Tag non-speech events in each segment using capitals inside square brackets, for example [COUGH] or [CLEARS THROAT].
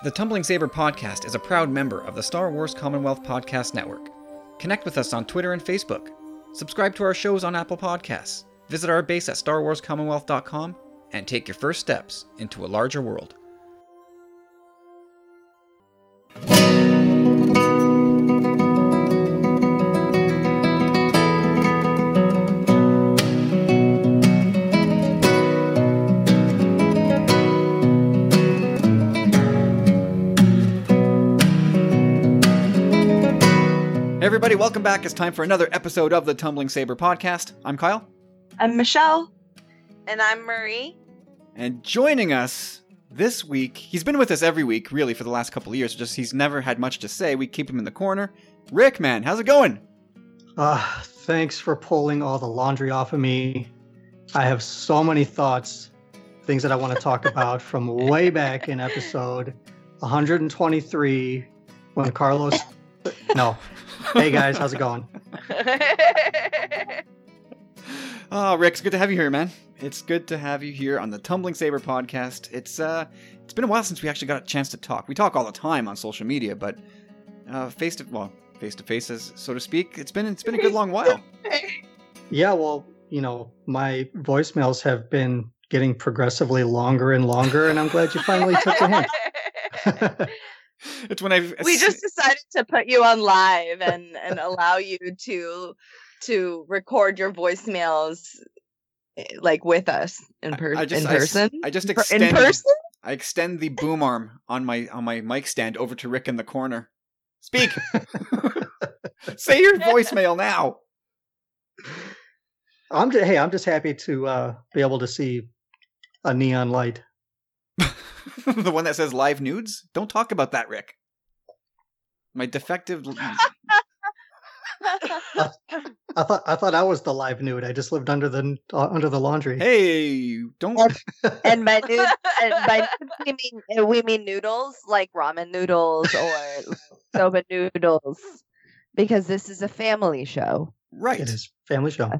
The Tumbling Saber podcast is a proud member of the Star Wars Commonwealth Podcast Network. Connect with us on Twitter and Facebook. Subscribe to our shows on Apple Podcasts. Visit our base at starwarscommonwealth.com and take your first steps into a larger world. Everybody, welcome back. It's time for another episode of the Tumbling Saber podcast. I'm Kyle, I'm Michelle. And I'm Marie. and joining us this week, he's been with us every week, really, for the last couple of years. Just he's never had much to say. We keep him in the corner. Rick, man, how's it going? Uh, thanks for pulling all the laundry off of me. I have so many thoughts, things that I want to talk [LAUGHS] about from way back in episode 123 when Carlos. [LAUGHS] No. Hey guys, how's it going? [LAUGHS] Oh, Rick, it's good to have you here, man. It's good to have you here on the Tumbling Saber podcast. It's uh, it's been a while since we actually got a chance to talk. We talk all the time on social media, but uh, face to well, face to face, as so to speak. It's been it's been a good long while. Yeah, well, you know, my voicemails have been getting progressively longer and longer, and I'm glad you finally took the hint. [LAUGHS] It's when I we just decided to put you on live and and [LAUGHS] allow you to to record your voicemails eh, like with us in, per- I just in person. I, just Per- extend in person. I extend the boom arm on my on my mic stand over to Rick in the corner. Speak. [LAUGHS] Say your voicemail now. I'm just, hey, I'm just happy to uh, be able to see a neon light. [LAUGHS] the one that says live nudes? Don't talk about that, Rick. My defective. [LAUGHS] I thought I thought I was the live nude. I just lived under the uh, under the laundry. hey, don't. and by [LAUGHS] nude, and by nude we mean we mean noodles like ramen noodles or soba noodles because this is a family show. Right. It is family show.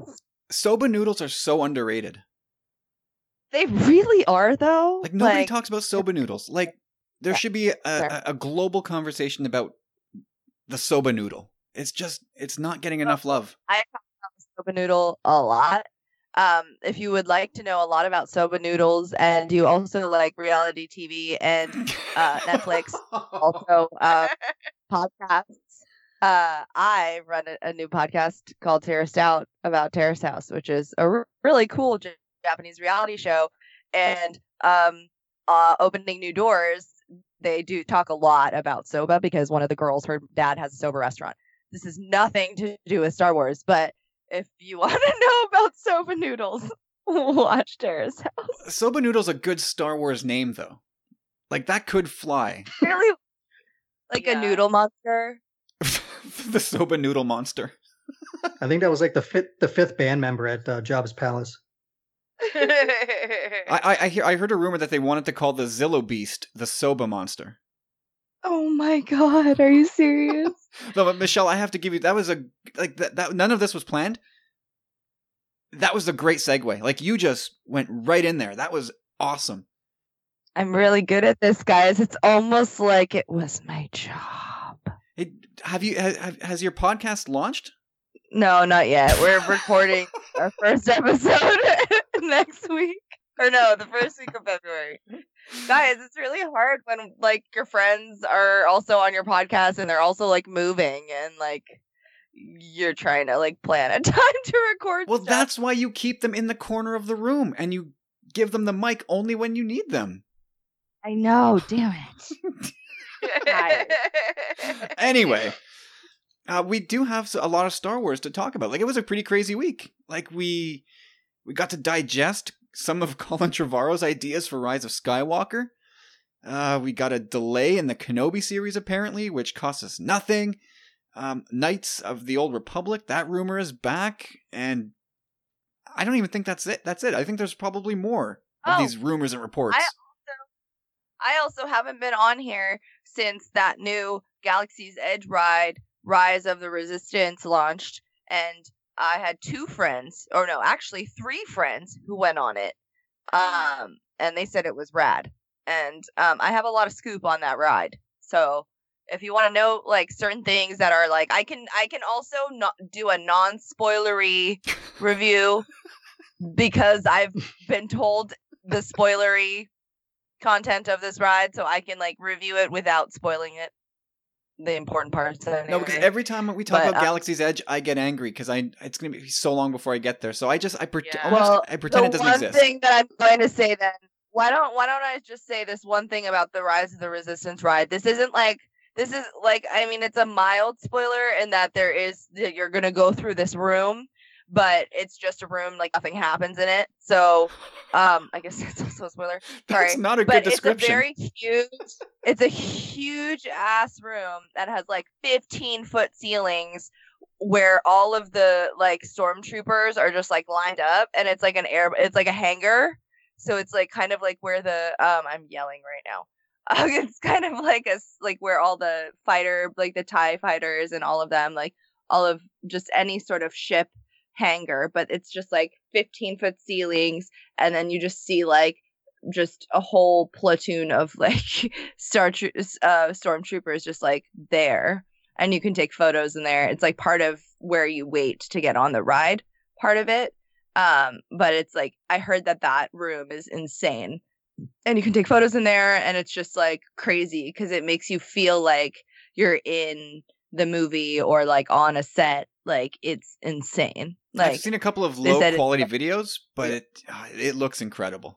Soba noodles are so underrated. They really are though. Like nobody talks about soba noodles. Like there Yeah, should be a, a, a global conversation about the soba noodle. It's just it's not getting enough love. I talk about the soba noodle a lot. Um, if you would like to know a lot about soba noodles and you also like reality TV and uh, Netflix, [LAUGHS] also uh, podcasts, uh, I run a, a new podcast called Terraced Out about Terrace House, which is a r- really cool Japanese reality show. And um, uh, opening new doors, they do talk a lot about soba because one of the girls, her dad has a soba restaurant. This is nothing to do with Star Wars, but if you [LAUGHS] want to know about soba noodles, [LAUGHS] watch Terrace House. Soba noodle's a good Star Wars name though. Like that could fly. [LAUGHS] Really, like Yeah. a noodle monster. the soba noodle monster. I think that was like the fifth the fifth band member at uh, Jabba's Palace. [LAUGHS] I, I I hear I heard a rumor that they wanted to call the Zillo Beast the soba monster. Oh my god, are you serious? [LAUGHS] No, but Michelle, I have to give you that was a like that, that none of this was planned. That was a great segue. Like you just went right in there. That was awesome. I'm really good at this, guys. It's almost like it was my job. Hey, have you ha- has your podcast launched? No, not yet. We're recording [LAUGHS] our first episode [LAUGHS] next week. Or no, the first week of February. Guys, it's really hard when like your friends are also on your podcast and they're also like moving and like you're trying to like plan a [LAUGHS] time to record. Well, stuff. that's why you keep them in the corner of the room and you give them the mic only when you need them. I know, damn it. [LAUGHS] Anyway, uh, we do have a lot of Star Wars to talk about. Like it was a pretty crazy week. Like we we got to digest some of [LAUGHS] Colin Trevorrow's ideas for Rise of Skywalker. Uh, we got a delay in the Kenobi series apparently, which cost us nothing. Um, Knights of the Old Republic, that rumor is back, and I don't even think that's it. That's it. I think there's probably more of Oh, these rumors and reports. I also haven't been on here since that new Galaxy's Edge ride, Rise of the Resistance, launched, and I had two friends, or no, actually three friends who went on it, um, and they said it was rad. and um, I have a lot of scoop on that ride. So if you want to know like certain things that are like, I can I can also not do a non spoilery review because I've been told the spoilery content of this ride, so I can like review it without spoiling it. The important parts. Anyway. No, because every time we talk But, about uh, Galaxy's Edge, I get angry because I it's gonna be so long before I get there. So I just I, pret- Yeah. almost, Well, I pretend it doesn't one exist. thing that I'm going to say then, why don't why don't I just say this one thing about the Rise of the Resistance ride? This isn't like this is like I mean it's a mild spoiler in that there is that you're gonna go through this room, but it's just a room like nothing happens in it. So um I guess [LAUGHS] it's also a spoiler. That's not a but good description. it's a very huge it's a huge ass room that has like 15 foot ceilings where all of the like stormtroopers are just like lined up and it's like an air it's like a hangar so it's like kind of like where the um i'm yelling right now uh, [LAUGHS] it's kind of like a like where all the fighter like the tie fighters and all of them like all of just any sort of ship hangar but it's just like 15 foot ceilings and then you just see like just a whole platoon of [LAUGHS] like star tro- uh stormtroopers just like there and you can take photos in there. It's like part of where you wait to get on the ride part of it um but it's like i heard that that room is insane and you can take photos in there and it's just like crazy because it makes you feel like you're in the movie or like on a set like it's insane like I've seen a couple of low quality videos, but it uh, it looks incredible.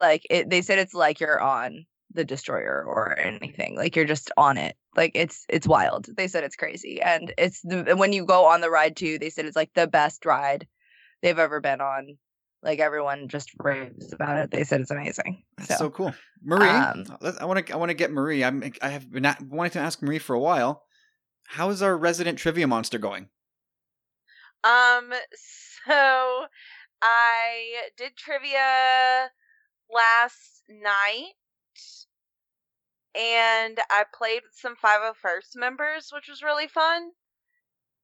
like it, they said it's like you're on the destroyer or anything like you're just on it like it's it's wild they said it's crazy and it's the when you go on the ride too they said it's like the best ride they've ever been on like everyone just raves about it they said it's amazing That's so, cool, Marie. um, I want to I want to get Marie. I'm I have been wanting to ask Marie for a while. How is our resident trivia monster going? Um, so I did trivia last night and I played with some 501st members, which was really fun.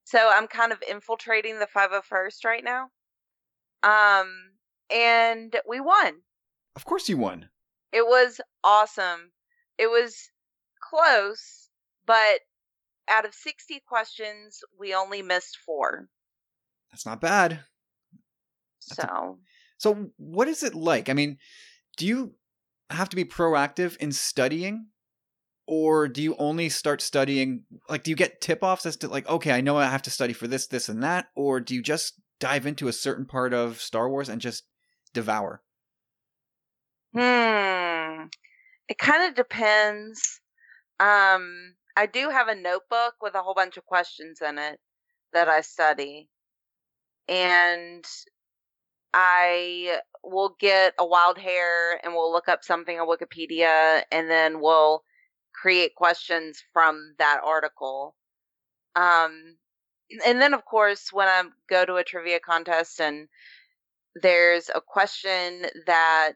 So I'm kind of infiltrating the 501st right now. Um, and we won. Of course, you won. It was awesome. It was close, but out of 60 questions, we only missed four. That's not bad. That's a- So, So, what is it like? I mean, do you have to be proactive in studying? Or do you only start studying? Like, do you get tip offs as to, like, okay, I know I have to study for this, this, and that? Or do you just dive into a certain part of Star Wars and just devour? hmm. It kind of depends. Um, I do have a notebook with a whole bunch of questions in it that I study. And I will get a wild hair and we'll look up something on Wikipedia and then we'll create questions from that article. Um, and then of course when I go to a trivia contest and there's a question that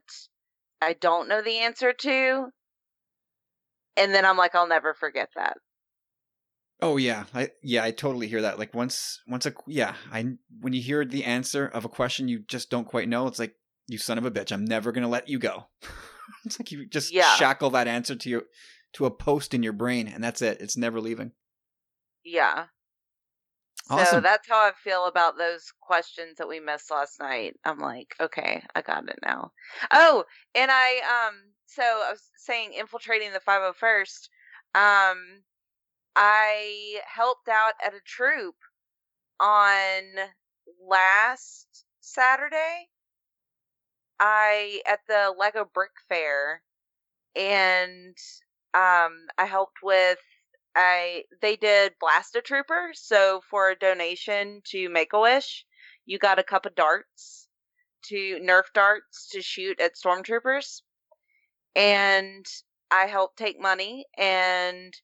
I don't know the answer to, and then I'm like, I'll never forget that. Oh yeah, I yeah, I totally hear that. Like once once a yeah, I when you hear the answer of a question you just don't quite know, it's like you son of a bitch, I'm never gonna let you go. [LAUGHS] it's like you just Yeah. shackle that answer to your to a post in your brain, and that's it. It's never leaving. Yeah. So Awesome. that's how I feel about those questions that we missed last night. I'm like, okay, I got it now. Oh, and I um so I was saying infiltrating the 501st. Um I helped out at a troop on last Saturday. I at the Lego Brick Fair and um I helped with I they did Blasta Trooper, so for a donation to Make a Wish, you got a cup of darts to Nerf darts to shoot at stormtroopers. And I help take money and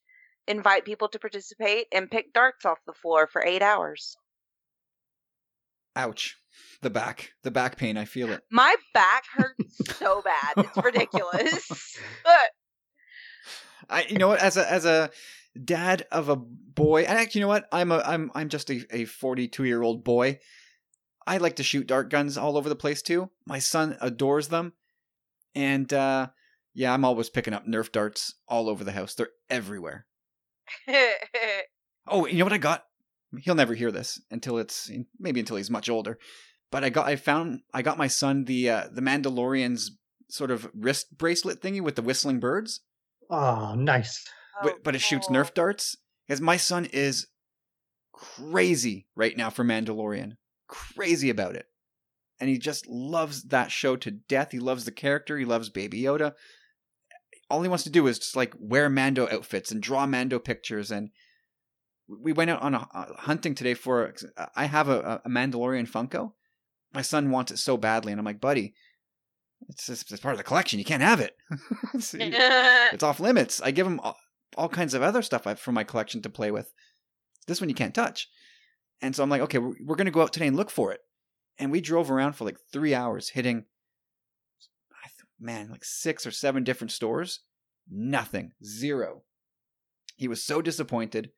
invite people to participate and pick darts off the floor for eight hours. Ouch. The back. The back pain, I feel it. My back hurts so bad. It's ridiculous. [LAUGHS] but I you know what as a as a dad of a boy and actually you know what I'm a I'm I'm just a, a 42 year old boy I like to shoot dart guns all over the place too my son adores them and uh Yeah, I'm always picking up Nerf darts all over the house. They're everywhere. [LAUGHS] Oh, you know what I got? He'll never hear this until it's maybe until he's much older. But I got I found I got my son the uh, the Mandalorian's sort of wrist bracelet thingy with the whistling birds. Oh, nice. but, but it shoots Nerf darts. Because my son is crazy right now for Mandalorian. Crazy about it. And he just loves that show to death. He loves the character. He loves Baby Yoda. All he wants to do is just like wear Mando outfits and draw Mando pictures. And we went out on a, a hunting today for. I have a, a Mandalorian Funko. My son wants it so badly, and I'm like, buddy, it's, just, it's part of the collection. You can't have it. [LAUGHS] it's, [LAUGHS] it's off limits. I give him all, all kinds of other stuff from my collection to play with. This one you can't touch. And so I'm like, okay, we're, we're going to go out today and look for it. And we drove around for like three hours, hitting, man, like six or seven different stores. Nothing, zero. He was so disappointed,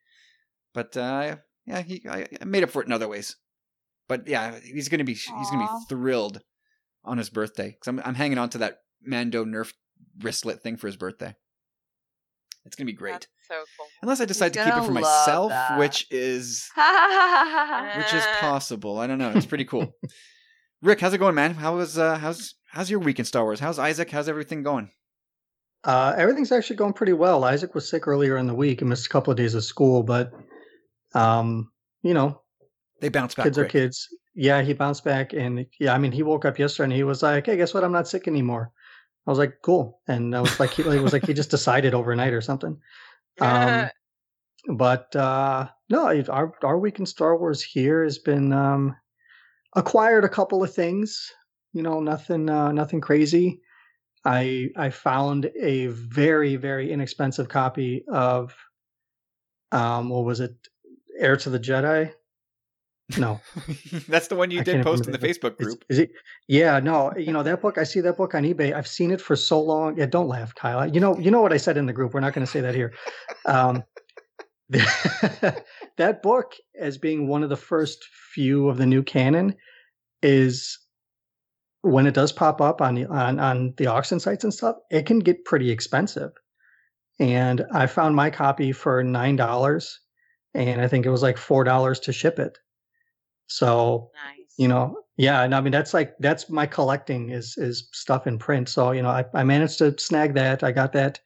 but uh, yeah, he I, I made up for it in other ways. But yeah, he's gonna be Aww. he's gonna be thrilled on his birthday because I'm I'm hanging on to that Mando Nerf wristlet thing for his birthday. It's gonna be great. That's so cool. Unless I decide He's to keep it for myself, that. which is [LAUGHS] which is possible. I don't know. It's pretty cool. [LAUGHS] Rick, how's it going, man? How was uh, how's how's your week in Star Wars? How's Isaac? How's everything going? Uh, everything's actually going pretty well. Isaac was sick earlier in the week and missed a couple of days of school, but um, you know, they bounce back. Kids quick. are kids. Yeah, he bounced back, and yeah, I mean, he woke up yesterday and he was like, "Hey, guess what? I'm not sick anymore." I was like, "Cool," and I was like, he, was like he just decided overnight or something. Um, [LAUGHS] but uh, no, our our week in Star Wars here has been um, acquired a couple of things. You know, nothing uh, nothing crazy. I I found a very very inexpensive copy of um, what was it, Heir to the Jedi no, [LAUGHS] that's the one you I did post in the remember. Facebook Is, group. is it? Yeah, no. You know that book. I see that book on eBay. I've seen it for so long. Yeah, don't laugh, Kyle. You know, you know what I said in the group. We're not going to say that here. Um, [LAUGHS] that book, as being one of the first few of the new canon, is when it does pop up on the on on the auction sites and stuff. It can get pretty expensive, and I found my copy for nine dollars, and I think it was like four dollars to ship it. So nice. you know yeah and i mean that's like that's my collecting is is stuff in print so you know i, I managed to snag that i got that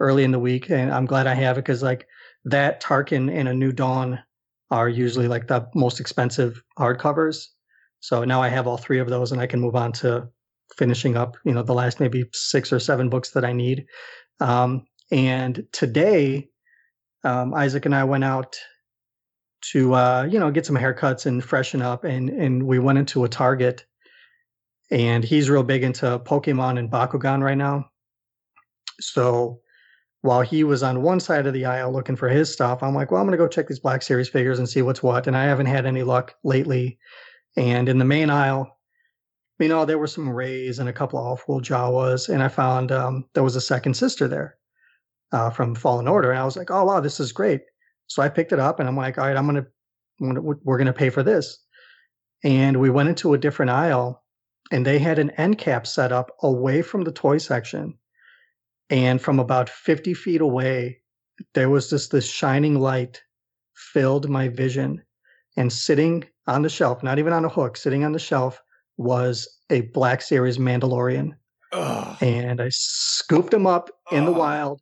early in the week and i'm glad i have it because like that tarkin and a new dawn are usually like the most expensive hardcovers so now i have all three of those and i can move on to finishing up you know the last maybe six or seven books that i need. Um, and today um, isaac and i went out to uh, you know get some haircuts and freshen up and and we went into a target and he's real big into pokemon and bakugan right now. So while he was on one side of the aisle looking for his stuff i'm like well i'm going to go check these black series figures and see what's what. And i haven't had any luck lately and in the main aisle you know there were some Reys and a couple of awful jawas and i found um, there was a second sister there uh, from fallen order and i was like oh wow this is great so I picked it up and I'm like, all right, I'm gonna, I'm gonna we're gonna pay for this. And we went into a different aisle, and they had an end cap set up away from the toy section, and from about 50 feet away, there was just this shining light filled my vision, and sitting on the shelf, not even on a hook, sitting on the shelf was a Black Series Mandalorian. Ugh. And I scooped him up in the wild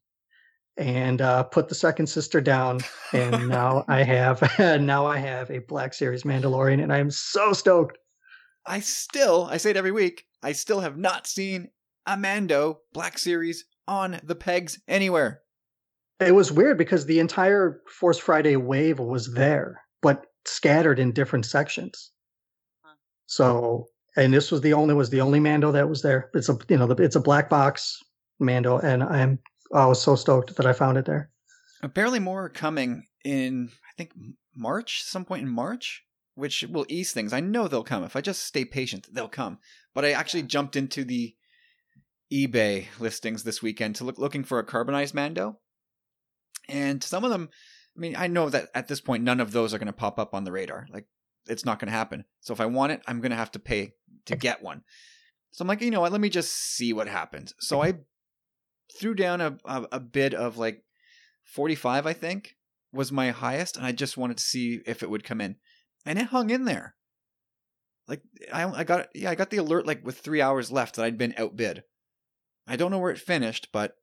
and uh, put the second sister down, and now [LAUGHS] I have [LAUGHS] now I have a Black Series Mandalorian, and I am so stoked. I still, I say it every week, I still have not seen a Mando Black Series on the pegs anywhere. It was weird because the entire Force Friday wave was there, but scattered in different sections. Huh. So, and this was the only was the only Mando that was there. It's a you know it's a black box Mando, and I'm I was so stoked that I found it there. Apparently, more are coming in, I think, March, some point in March, which will ease things. I know they'll come. If I just stay patient, they'll come. But I actually jumped into the eBay listings this weekend to look looking for a carbonized Mando. And some of them, I mean, I know that at this point, none of those are going to pop up on the radar. Like, it's not going to happen. So if I want it, I'm going to have to pay to get one. So I'm like, you know what? Let me just see what happens. So I threw down a, a a bid of like 45 I think was my highest and I just wanted to see if it would come in. And it hung in there. Like I I got yeah, I got the alert like with 3 hours left that I'd been outbid. I don't know where it finished, but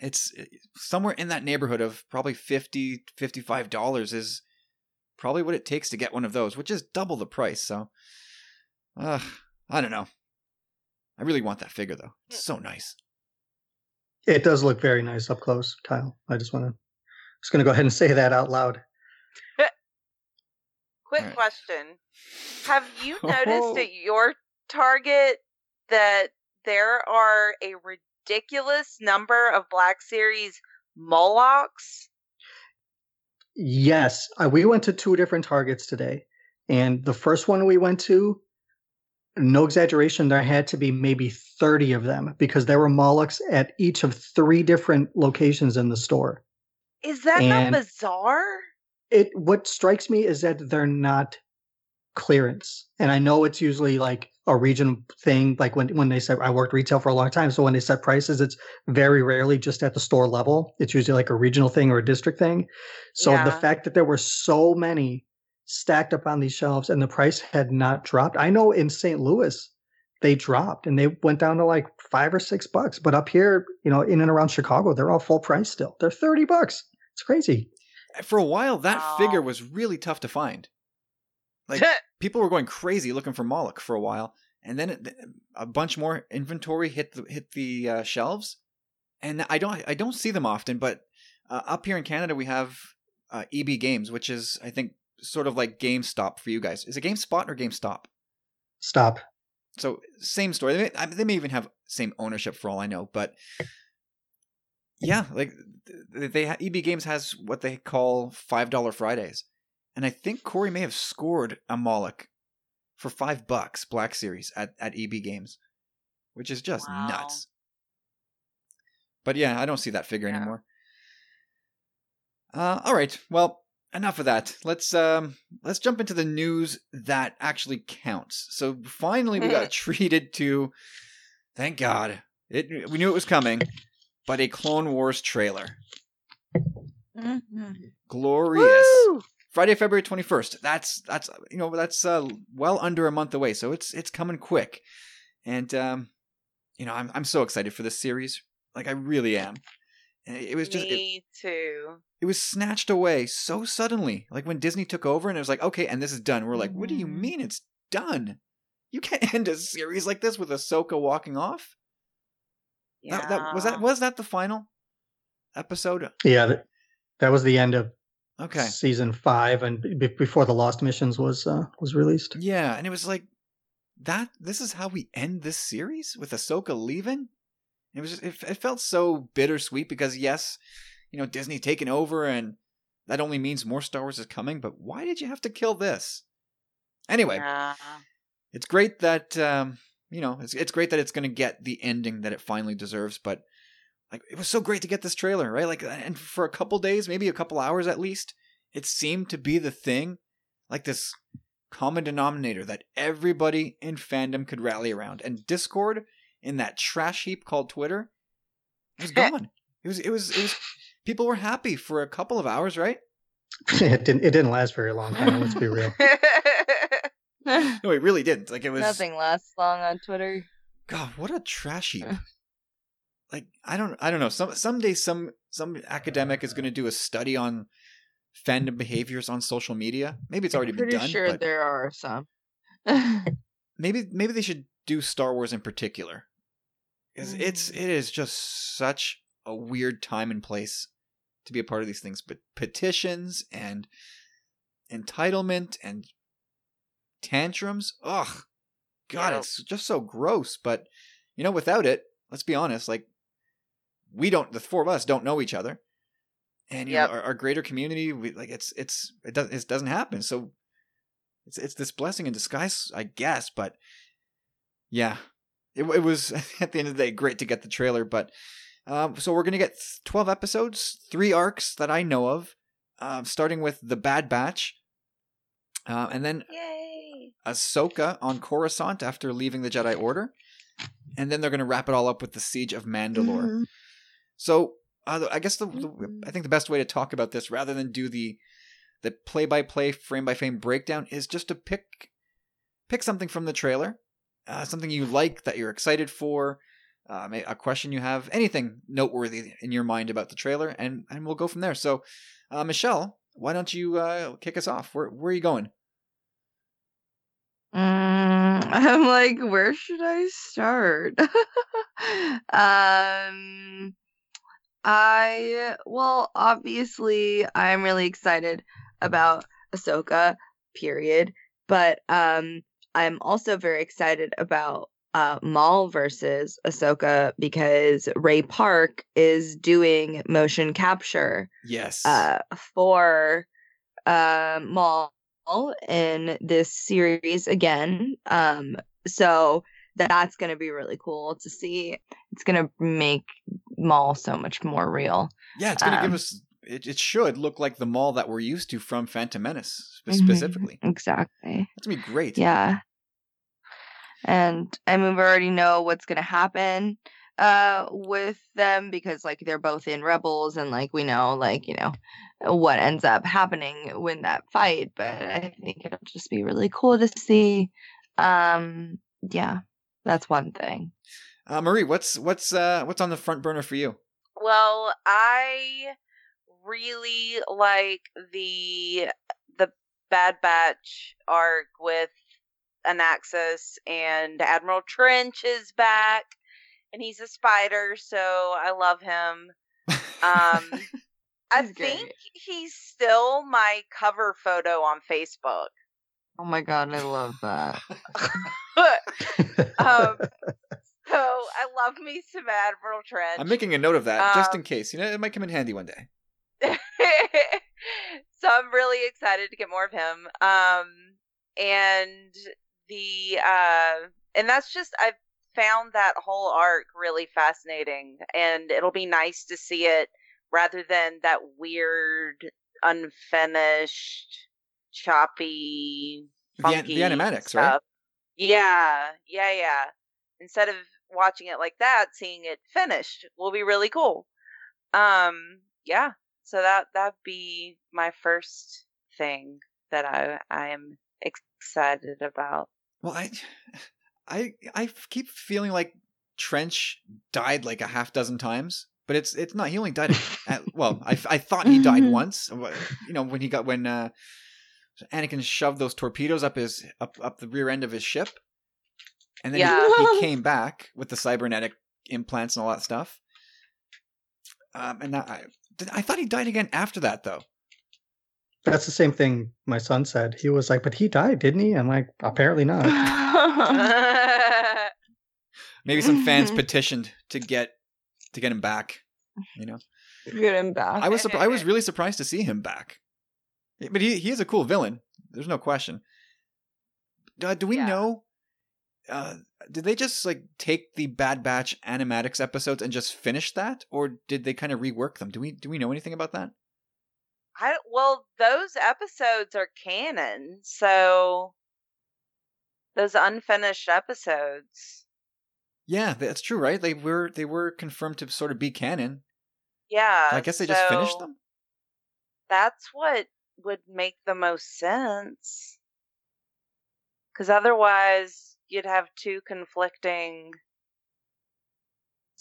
it's eh, somewhere in that neighborhood of probably 50 55 dollars is probably what it takes to get one of those, which is double the price. So uh, I don't know. I really want that figure though. It's so nice. It does look very nice up close, Kyle. I just want to just going to go ahead and say that out loud. [LAUGHS] Quick Alright. question: Have you [LAUGHS] noticed Oh. at your Target that there are a ridiculous number of Black Series Molochs? Yes, uh, we went to two different targets today, and the first one we went to, no exaggeration, there had to be maybe thirty of them because there were Molochs at each of three different locations in the store. Is that And- not bizarre? It what strikes me is that they're not clearance, and I know it's usually like a region thing. Like when when they said I worked retail for a long time, so when they set prices, it's very rarely just at the store level. It's usually like a regional thing or a district thing. So the fact that there were so many stacked up on these shelves and the price had not dropped. I know in St. Louis they dropped and they went down to like five or six bucks. But up here, you know, in and around Chicago, they're all full price still. They're 30 bucks. It's crazy. For a while, that Wow. figure was really tough to find. Like [LAUGHS] people were going crazy looking for Moloch for a while, and then it, a bunch more inventory hit the hit the uh, shelves, and I don't I don't see them often. But uh, up here in Canada, we have uh, EB Games, which is I think sort of like GameStop for you guys. Is it GameSpot or GameStop? Stop. So same story. They may, I mean, they may even have same ownership for all I know, but yeah, like th- they EB Games has what they call five dollar Fridays, and I think Corey may have scored a Moloch for five bucks Black Series at at EB Games, which is just Wow. nuts. But yeah, I don't see that figure Yeah. anymore. Uh, all right, well, enough of that. Let's um let's jump into the news that actually counts. So finally, we got [LAUGHS] treated to, thank God, it we knew it was coming, but a Clone Wars trailer. Mhm. Glorious. Woo! Friday, February twenty first. That's that's you know that's uh, well under a month away, so it's it's coming quick, and um, you know I'm I'm so excited for this series. Like I really am. And It was just it, Me too. it was snatched away so suddenly. Like when Disney took over and it was like, okay, and this is done. We're like, what do you Mhm. mean it's done? You can't [LAUGHS] end a series like this with Ahsoka walking off. Yeah. That, that was that was that the final episode? Yeah, that, that was the end of Okay. season five, and b- before the Lost Missions was uh, was released. Yeah, and it was like that. This is how we end this series with Ahsoka leaving. It was just, it, it felt so bittersweet because yes, you know Disney taking over and that only means more Star Wars is coming. But why did you have to kill this? Anyway, Yeah. it's great that um, you know it's it's great that it's going to get the ending that it finally deserves. But like it was so great to get this trailer, right? Like, and for a couple days, maybe a couple hours at least, it seemed to be the thing, like this common denominator that everybody in fandom could rally around. And Discord in that trash heap called Twitter was [LAUGHS] gone. it was it was it was people were happy for a couple of hours, right? [LAUGHS] it didn't. It didn't last very long. Time, let's be real. [LAUGHS] No, it really didn't. Like it was Nothing lasts long on Twitter. God, what a trash heap. Like I don't I don't know. Some someday some some academic is going to do a study on fandom behaviors on social media. Maybe it's already been Pretty done, sure but there are some. [LAUGHS] maybe maybe they should do Star Wars in particular. Cuz it's Mm. it is just such a weird time and place to be a part of these things, but petitions and entitlement and tantrums. Ugh. God, Yep. it's just so gross, but you know, without it, let's be honest, like we don't the four of us don't know each other. And you Yep. know, our, our greater community, we like it's it's it doesn't it doesn't happen. So it's it's this blessing in disguise, I guess, but yeah. It, it was [LAUGHS] at the end of the day great to get the trailer, but um, so we're gonna get 12 episodes, three arcs that I know of, uh, starting with the Bad Batch, uh, and then Yay. Ahsoka on Coruscant after leaving the Jedi Order, and then they're going to wrap it all up with the siege of Mandalore. Mhm. So uh, I guess the, the. I think the best way to talk about this, rather than do the the play by play, frame by frame breakdown, is just to pick pick something from the trailer, uh, something you like that you're excited for, uh, may- a question you have, anything noteworthy in your mind about the trailer, and and we'll go from there. So, uh, Michelle, why don't you uh, kick us off? Where where are you going? Mm, [LAUGHS] I'm like, where should I start? [LAUGHS] um, I well, obviously, I'm really excited about Ahsoka. Period. But um, I'm also very excited about uh Maul versus Ahsoka because Ray Park is doing motion capture Yes. uh, for uh, Maul in this series again. Um, so that's going to be really cool to see. It's going to make Maul so much more real. yeah, it's going to give um, us. It, it should look like the Maul that we're used to from Phantom Menace, Mhm. specifically. Exactly. That's gonna be great. Yeah. And I mean, we already know what's going to happen uh with them because like they're both in rebels and like we know like you know what ends up happening when that fight but i think it'll just be really cool to see um yeah that's one thing Uh, Marie, what's what's uh, what's on the front burner for you? Well, I really like the the Bad Batch arc with Anaxes and Admiral Trench is back and he's a spider, so I love him. [LAUGHS] Um I He's think he's still my cover photo on Facebook. Oh my god i love that [LAUGHS] um so I love me some Admiral Trench. I'm making a note of that just Um, in case. You know, it might come in handy one day. [LAUGHS] so I'm really excited to get more of him. Um, and the uh, and that's just I've found that whole arc really fascinating, and it'll be nice to see it rather than that weird, unfinished, choppy, The, funky the animatics, right? Yeah, yeah, yeah. Instead of watching it like that, seeing it finished will be really cool. Um, yeah. So that that'd be my first thing that I I am excited about. Well, I, [SIGHS] I, I keep feeling like Trench died like a half dozen times, but it's it's not. He only died. [LAUGHS] At, well, I, I thought he died once. You know, when he got when uh, Anakin shoved those torpedoes up his up up the rear end of his ship, and then he- Yeah. he, [LAUGHS] came back with the cybernetic implants and all that stuff. Um, and that, I did, I thought he died again after that though. That's the same thing my son said. He was like, "But he died, didn't he?" I'm like, "Apparently not." [LAUGHS] Maybe some fans [LAUGHS] petitioned to get to get him back. You know. get him back I was surpri- I was really surprised to see him back. But he he is a cool villain. There's no question. Uh, do we Yeah. know? Uh, did they just like take the Bad Batch animatics episodes and just finish that, or did they kind of rework them? Do we do we know anything about that? I well, those episodes are canon, so those unfinished episodes. Yeah, that's true, right? They were they were confirmed to sort of be canon. Yeah. I guess they just finished them. That's what would make the most sense. Because otherwise, you'd have two conflicting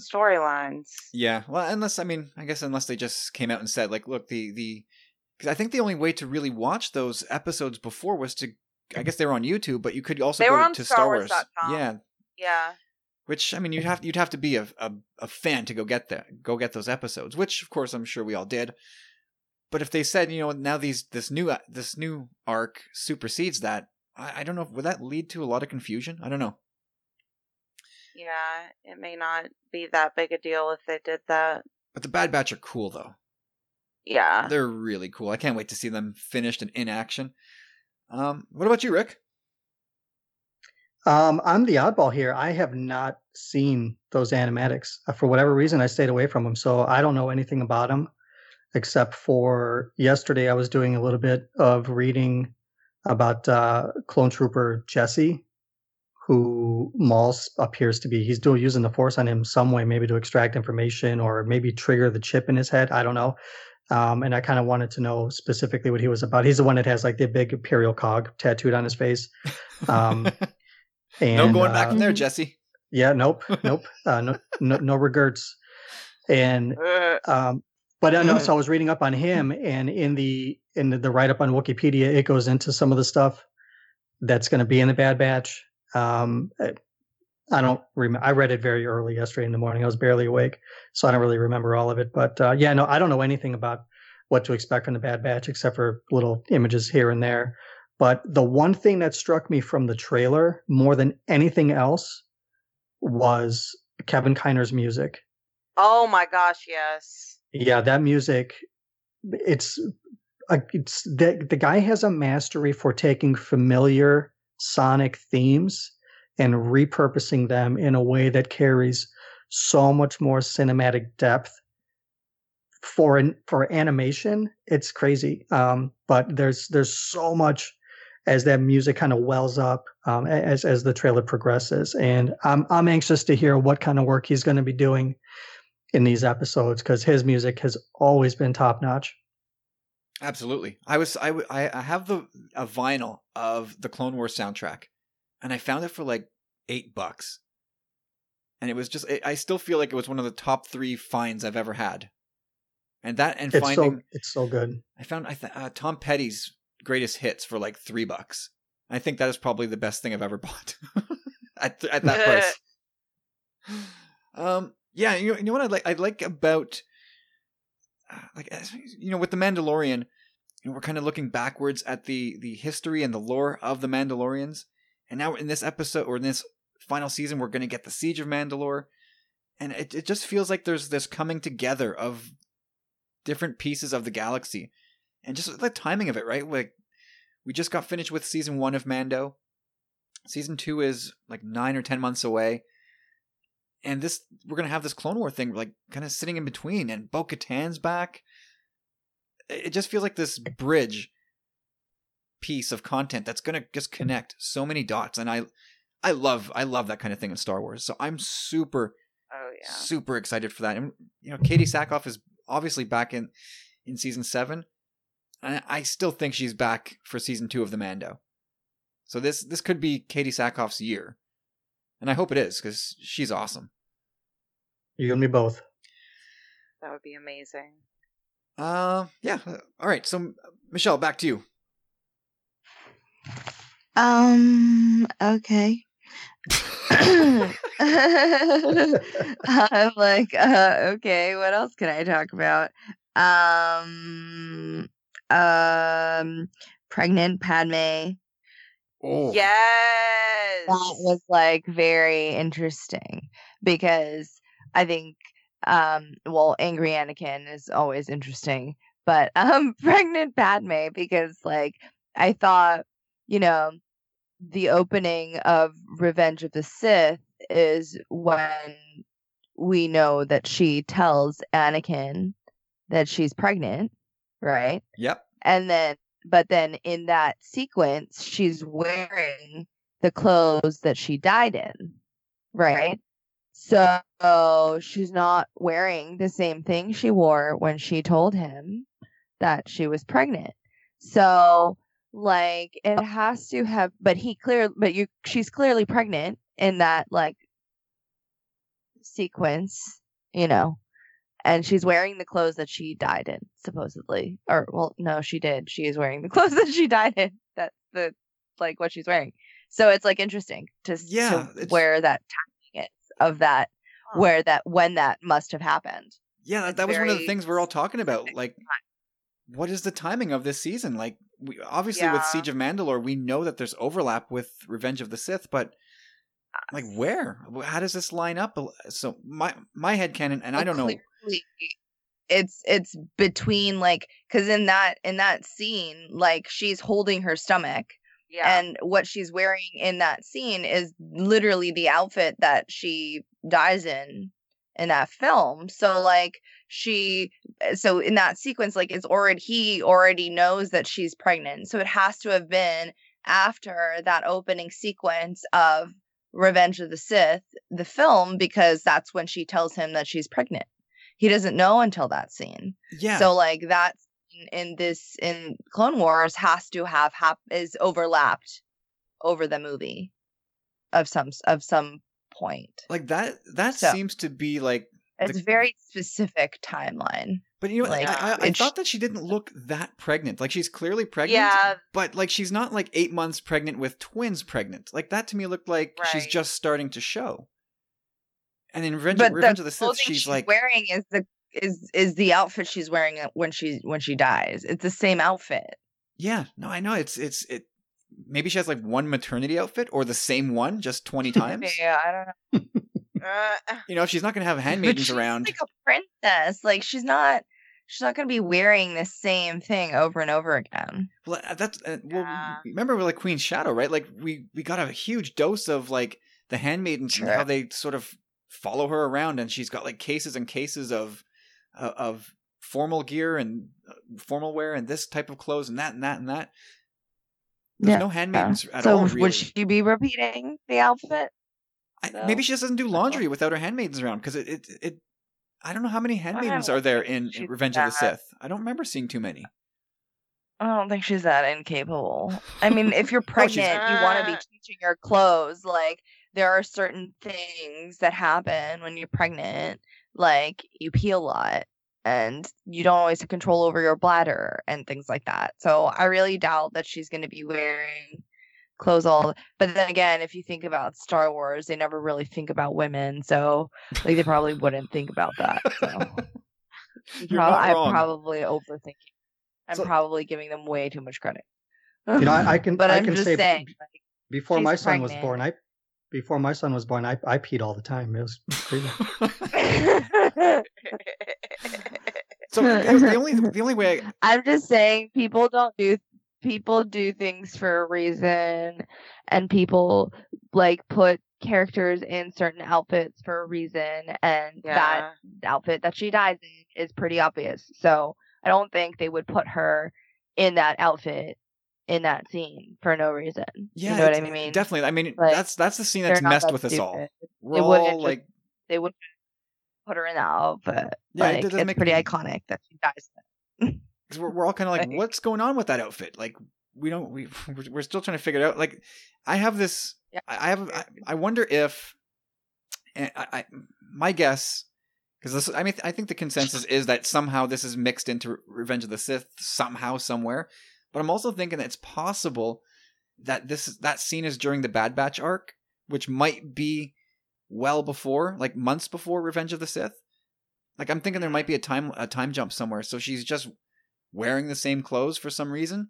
storylines. Yeah, well, unless I mean, I guess unless they just came out and said like, look, the the because I think the only way to really watch those episodes before was to, I guess they were on YouTube, but you could also They go to Star Wars. StarWars.com. Yeah, Yeah. which I mean, you'd have you'd have to be a, a a fan to go get that go get those episodes, which of course I'm sure we all did. But if they said, you know, now these this new this new arc supersedes that, I, I don't know. Would that lead to a lot of confusion? I don't know. Yeah. It may not be that big a deal if they did that. But the Bad Batch are cool though. Yeah. They're really cool. I can't wait to see them finished and in action. Um, what about you, Rick? Um, I'm the oddball here. I have not seen those animatics Uh, for whatever reason. I stayed away from them, so I don't know anything about them except for yesterday. I was doing a little bit of reading about uh, clone trooper Jesse, who Maul appears to be. He's doing using the Force on him some way, maybe to extract information or maybe trigger the chip in his head. I don't know. Um, and I kind of wanted to know specifically what he was about. He's the one that has like the big Imperial cog tattooed on his face. Um, and, [LAUGHS] no going back uh, from there, Jesse. Yeah, nope, nope, uh, no, no, no regrets. And [LAUGHS] um, but I know, so I was reading up on him, and in the in the, the write up on Wikipedia, it goes into some of the stuff that's going to be in the Bad Batch. Um, I don't remember. I read it very early yesterday in the morning. I was barely awake, so I don't really remember all of it. But uh, yeah, no, I don't know anything about what to expect from the Bad Batch except for little images here and there. But the one thing that struck me from the trailer more than anything else was Kevin Kiner's music. Oh my gosh, yes. Yeah, that music. It's uh, it's the the guy has a mastery for taking familiar sonic themes and repurposing them in a way that carries so much more cinematic depth for an for animation it's crazy um but there's there's so much as that music kind of wells up um as as the trailer progresses and i'm i'm anxious to hear what kind of work he's going to be doing in these episodes because his music has always been top notch Absolutely. I was I I have the a vinyl of the Clone Wars soundtrack, and I found it for like eight bucks, and it was just it, I still feel like it was one of the top three finds I've ever had, and that and it's finding so it's so good I found I th- uh, Tom Petty's greatest hits for like three bucks. I think that is probably the best thing I've ever [LAUGHS] bought at th- at that [LAUGHS] price. Um, yeah, you know, you know what I like I like about uh, like you know with the Mandalorian, you know, we're kind of looking backwards at the the history and the lore of the Mandalorians, and now in this episode or in this final season, we're going to get the Siege of Mandalore, and it it just feels like there's this coming together of different pieces of the galaxy, and just the timing of it, right? Like we just got finished with season one of Mando. Season two is like nine or ten months away and this we're gonna have this Clone War thing like kind of sitting in between, and Bo Katan's back. It just feels like this bridge piece of content that's gonna just connect so many dots, and I, I love I love that kind of thing in Star Wars. So I'm super Oh yeah. super excited for that. And you know, Katee Sackhoff is obviously back in in season seven, and I still think she's back for season two of the Mando. So this this could be Katee Sackhoff's year, and I hope it is because she's awesome. you and me both That would be amazing. Uh, yeah. All right. So Michelle, back to you. Um. Okay. [LAUGHS] I'm like, uh, okay. What else can I talk about? Um. Um. Pregnant Padme. Oh, Yes. That was like very interesting because I think um well angry Anakin is always interesting, but [LAUGHS] um pregnant Padme because like I thought, you know, the opening of Revenge of the Sith is when we know that she tells Anakin that she's pregnant, right? Yep. and then but then in that sequence she's wearing the clothes that she died in right. so she's not wearing the same thing she wore when she told him that she was pregnant. So like it has to have but he clear but you she's clearly pregnant in that like sequence you know and she's wearing the clothes that she died in supposedly or well no she did she is wearing the [LAUGHS] clothes that she died in that's the like what she's wearing so it's like interesting to, s- to Yeah, where that timing is of that Huh. where that when that must have happened Yeah, that, It's that was one of the things we're all talking about. Like, what is the timing of this season? Like, we obviously with Siege of Mandalore, we know that there's overlap with Revenge of the Sith, but like, where? How does this line up? So my my head canon, and I don't know. it's it's between like because in that in that scene like she's holding her stomach Yeah. and what she's wearing in that scene is literally the outfit that she dies in in that film so like she eh, so in that sequence like it's already he already knows that she's pregnant so it has to have been after that opening sequence of Revenge of the Sith, the film, because that's when she tells him that she's pregnant. He doesn't know until that scene. Yeah. So like that in this in Clone Wars has to have hap- is overlapped over the movie of some of some point. like that that So- seems to be like It's The- very specific timeline. But you know what? Like, I, I, I thought that she didn't look that pregnant. Like she's clearly pregnant. Yeah. But like she's not like eight months pregnant with twins pregnant. Like that to me looked like she's just starting to show. And in Revenge, But Revenge the of the Sith, she's she's like wearing is the is is the outfit she's wearing when she when she dies. It's the same outfit. Yeah, no, I know. It's it's it. Maybe she has like one maternity outfit or the same one just twenty [LAUGHS] times. Yeah, I don't know. [LAUGHS] Uh, You know, she's not going to have [LAUGHS] handmaidens around. like a princess. Like she's not. She's not going to be wearing the same thing over and over again. Well, uh, that's uh, well. Yeah. Remember, with like Queen Shadow, right? Like we we got a huge dose of like the handmaidens and how they sort of follow her around, and she's got like cases and cases of uh, of formal gear and uh, formal wear and this type of clothes and that and that and that. There's Yeah. no handmaidens at so all. Really. would she be repeating the outfit? I, so- maybe she just doesn't do laundry without her handmaidens around because it, it it. I don't know how many handmaidens are there in, in she's Revenge of the that- Sith. I don't remember seeing too many. I don't think she's that incapable. I mean, if you're [LAUGHS] Oh, pregnant, you want to be teaching your clothes. Like there are certain things that happen when you're pregnant, like you pee a lot and you don't always have control over your bladder and things like that. So I really doubt that she's going to be wearing clothes all but then again if you think about star wars they never really think about women so like they probably wouldn't think about that so [LAUGHS] You're Prob- not i'm probably overthinking i'm So- probably giving them way too much credit You know, I, I [LAUGHS] can but I i'm can just say saying before my son was born, I before my son was born, I, I peed all the time. It was crazy. [LAUGHS] so the only the only way I, i'm just saying people don't do people do things for a reason and people like put characters in certain outfits for a reason and that outfit that she dies in is pretty obvious. So I don't think they would put her in that outfit in that scene for no reason. yeah, you know what I mean? Definitely. I mean, Like, that's that's the scene that's messed that with us all. stupid. We're They wouldn't all just- like, They would put her in that outfit. Yeah, like doesn't it's pretty iconic that she dies. [LAUGHS] in it. 'cause we're, we're all kind of like, Like- what's going on with that outfit? Like, we don't, we [LAUGHS] we're, we're still trying to figure it out. Like, I have this, Yeah. I have, I, I wonder if, and I, I my guess, because this, I mean, I think the consensus is that somehow this is mixed into Revenge of the Sith somehow somewhere, but I'm also thinking that it's possible that this that scene is during the Bad Batch arc, which might be well before, like months before Revenge of the Sith. Like I'm thinking there might be a time a time jump somewhere, so she's just wearing the same clothes for some reason.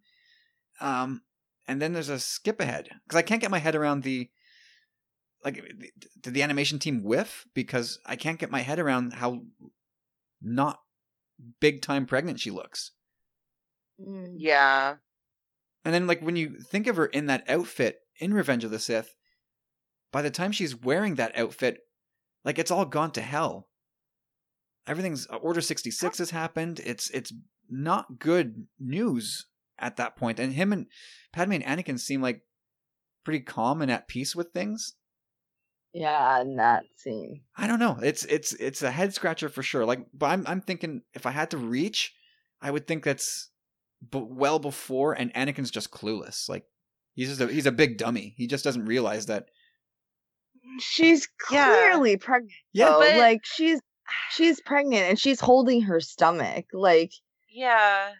Um, and then there's a skip ahead because I can't get my head around the like did the animation team whiff because I can't get my head around how not big time pregnant she looks. Yeah. And then like when you think of her in that outfit in Revenge of the Sith, by the time she's wearing that outfit, like it's all gone to hell. Everything's uh, Order 66 has happened. It's it's not good news at that point. And him and Padme and Anakin seem like pretty calm and at peace with things. Yeah, in that scene. I don't know. It's it's it's a head scratcher for sure. Like, but I'm I'm thinking if I had to reach, I would think that's b- well before, and Anakin's just clueless. Like, he's just a, he's a big dummy. He just doesn't realize that. She's Yeah. clearly pregnant. Yeah, but- like she's she's pregnant and she's holding her stomach. Like Yeah.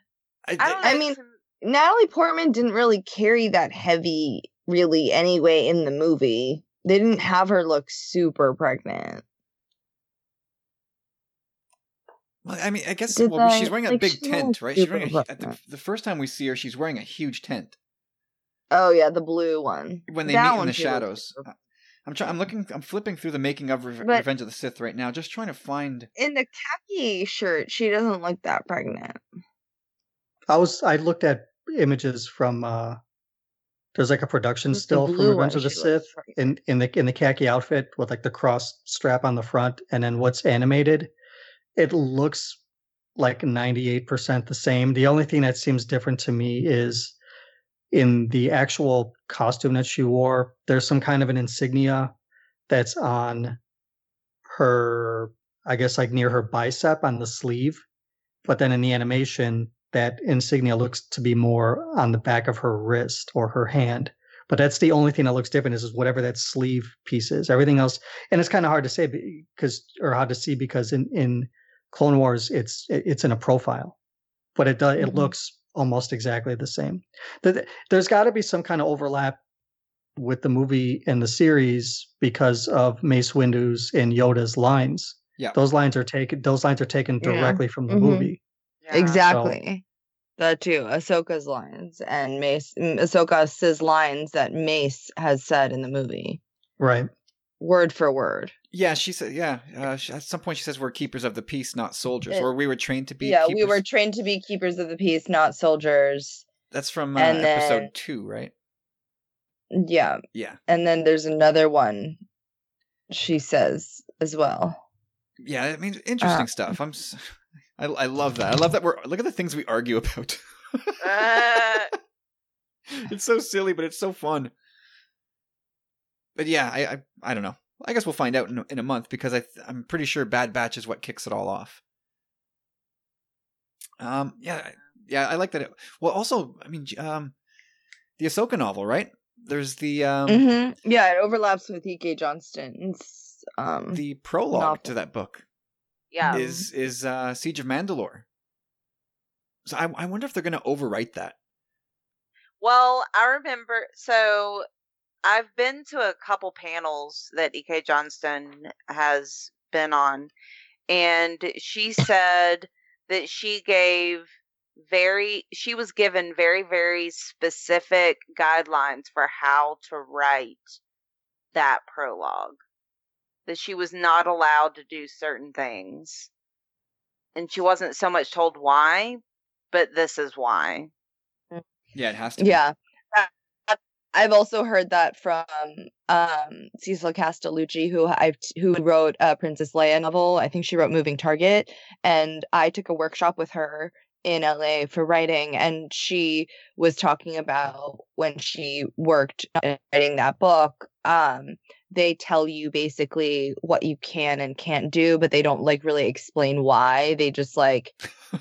I, I. I mean- to- Natalie Portman didn't really carry that heavy, really, anyway, in the movie. They didn't have her look super pregnant. well, I mean, I guess well, she's wearing a like, big she tent, right? She's wearing a, the, the first time we see her, she's wearing a huge tent Oh yeah, the blue one. when they That meet in the shadows. Uh, super- I'm trying. I'm looking. I'm flipping through the making of Re- Revenge of the Sith right now, just trying to find. In the khaki shirt, she doesn't look that pregnant. I was I looked at images from uh there's like a production With still from Revenge of the Sith pregnant. in in the in the khaki outfit with like the cross strap on the front and then what's animated it looks like 98% the same the only thing that seems different to me is in the actual costume that she wore, there's some kind of an insignia that's on her, I guess, like near her bicep on the sleeve. But then in the animation, that insignia looks to be more on the back of her wrist or her hand. But that's the only thing that looks different is, is whatever that sleeve piece is. Everything else, and it's kind of hard to say because, or hard to see because in in Clone Wars, it's it's in a profile, but it does it Mhm. looks almost exactly the same. There- There's got to be some kind of overlap with the movie and the series because of Mace Windu's and Yoda's lines. Yeah. those lines are taken. Those lines are taken Yeah. directly from the Mhm. movie. Yeah. Exactly. That too. Ahsoka's lines and Mace mm, Ahsoka's lines that Mace has said in the movie. Right. Word for word. Yeah, she said. Yeah, uh, she, at some point she says we're keepers of the peace, not soldiers, It- or we were trained to be. yeah, keepers. we were trained to be keepers of the peace, not soldiers. That's from uh, and episode then- two, right? Yeah. Yeah, And then there's another one she says as well. yeah. I mean, interesting Uh, stuff. I'm. [LAUGHS] I, I love that. I love that we're look at the things we argue about. Uh, [LAUGHS] it's so silly, but it's so fun. But yeah, I I, I don't know. I guess we'll find out in, a- in a month because I th- I'm pretty sure Bad Batch is what kicks it all off. Um. Yeah. I- Yeah. I like that. It, well, also, I mean, um, the Ahsoka novel, right? There's the um hmm Yeah, it overlaps with E.K. Johnston's um the prologue Novel. to that book yeah. is is uh Siege of Mandalore. So I I wonder if they're going to overwrite that. Well, I remember. So I've been to a couple panels that E.K. Johnston has been on, and she [LAUGHS] said that she gave very, she was given very, very specific guidelines for how to write that prologue. That she was not allowed to do certain things. And she wasn't so much told why, but this is why. Mm. Yeah, it has to. be. Yeah. Uh, I've also heard that from um, Cecil Castellucci, who I've who wrote a Princess Leia novel. I think she wrote Moving Target, and I took a workshop with her in LA for writing, and she was talking about when she worked writing that book. Um, they tell you basically what you can and can't do, but they don't like really explain why. They just like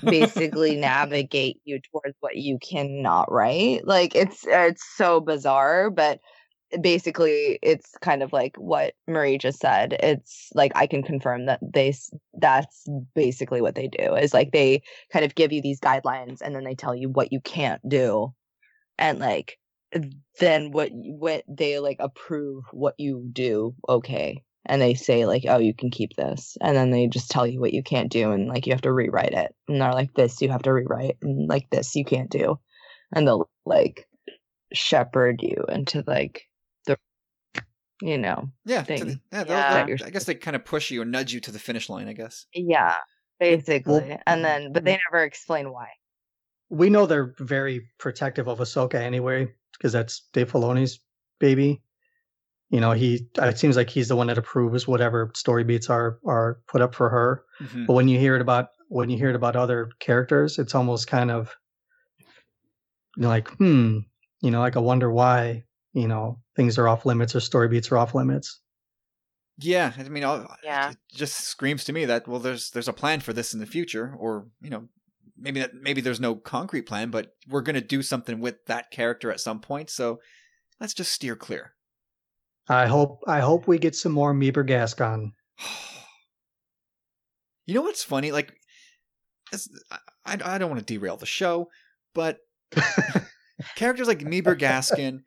basically [LAUGHS] navigate you towards what you cannot write like it's uh, it's so bizarre but basically it's kind of like what marie just said it's like i can confirm that they that's basically what they do is like they kind of give you these guidelines and then they tell you what you can't do and like then what what they like approve what you do okay and they say like oh you can keep this and then they just tell you what you can't do and like you have to rewrite it and they're like this you have to rewrite and like this you can't do and they'll like shepherd you into like the you know yeah, to the- yeah, they'll- Yeah. they'll- I guess they kind of push you or nudge you to the finish line. I guess. yeah basically and then mm-hmm. but they never explain why we know they're very protective of Ahsoka anyway, because that's Dave Filoni's baby. You know, he it seems like he's the one that approves whatever story beats are are put up for her. Mhm. But when you hear it about when you hear it about other characters, it's almost kind of you know, like, hmm, you know, like I wonder why, you know, things are off limits or story beats are off limits. Yeah, I mean, I'll, Yeah. it just screams to me that well, there's there's a plan for this in the future, or you know, maybe that maybe there's no concrete plan, but we're gonna do something with that character at some point. So let's just steer clear. I hope I hope we get some more Meebur Gascon. [SIGHS] You know what's funny? Like, I I don't want to derail the show, but [LAUGHS] characters like Meebur Gascon,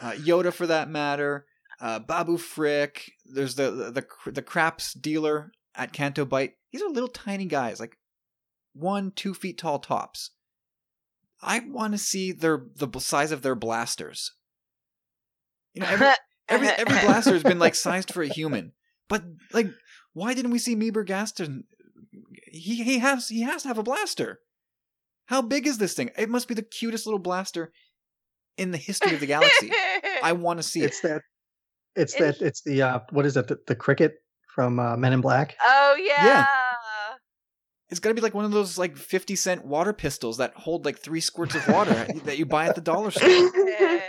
uh, Yoda for that matter, uh, Babu Frick. There's the the the, the craps dealer at Canto Bight. These are little tiny guys, like one two feet tall tops. I want to see their the size of their blasters. You know, every [LAUGHS] every, every blaster has been like sized for a human, but like, why didn't we see Meebur Gascon? He he has he has to have a blaster. How big is this thing? It must be the cutest little blaster in the history of the galaxy. I [LAUGHS] want to see it. It's that it's It- that it's the uh what is it the, the cricket from uh, Men in Black. oh yeah. yeah. It's got to be like one of those like 50 cent water pistols that hold like three squirts of water that you buy at the dollar store. [LAUGHS]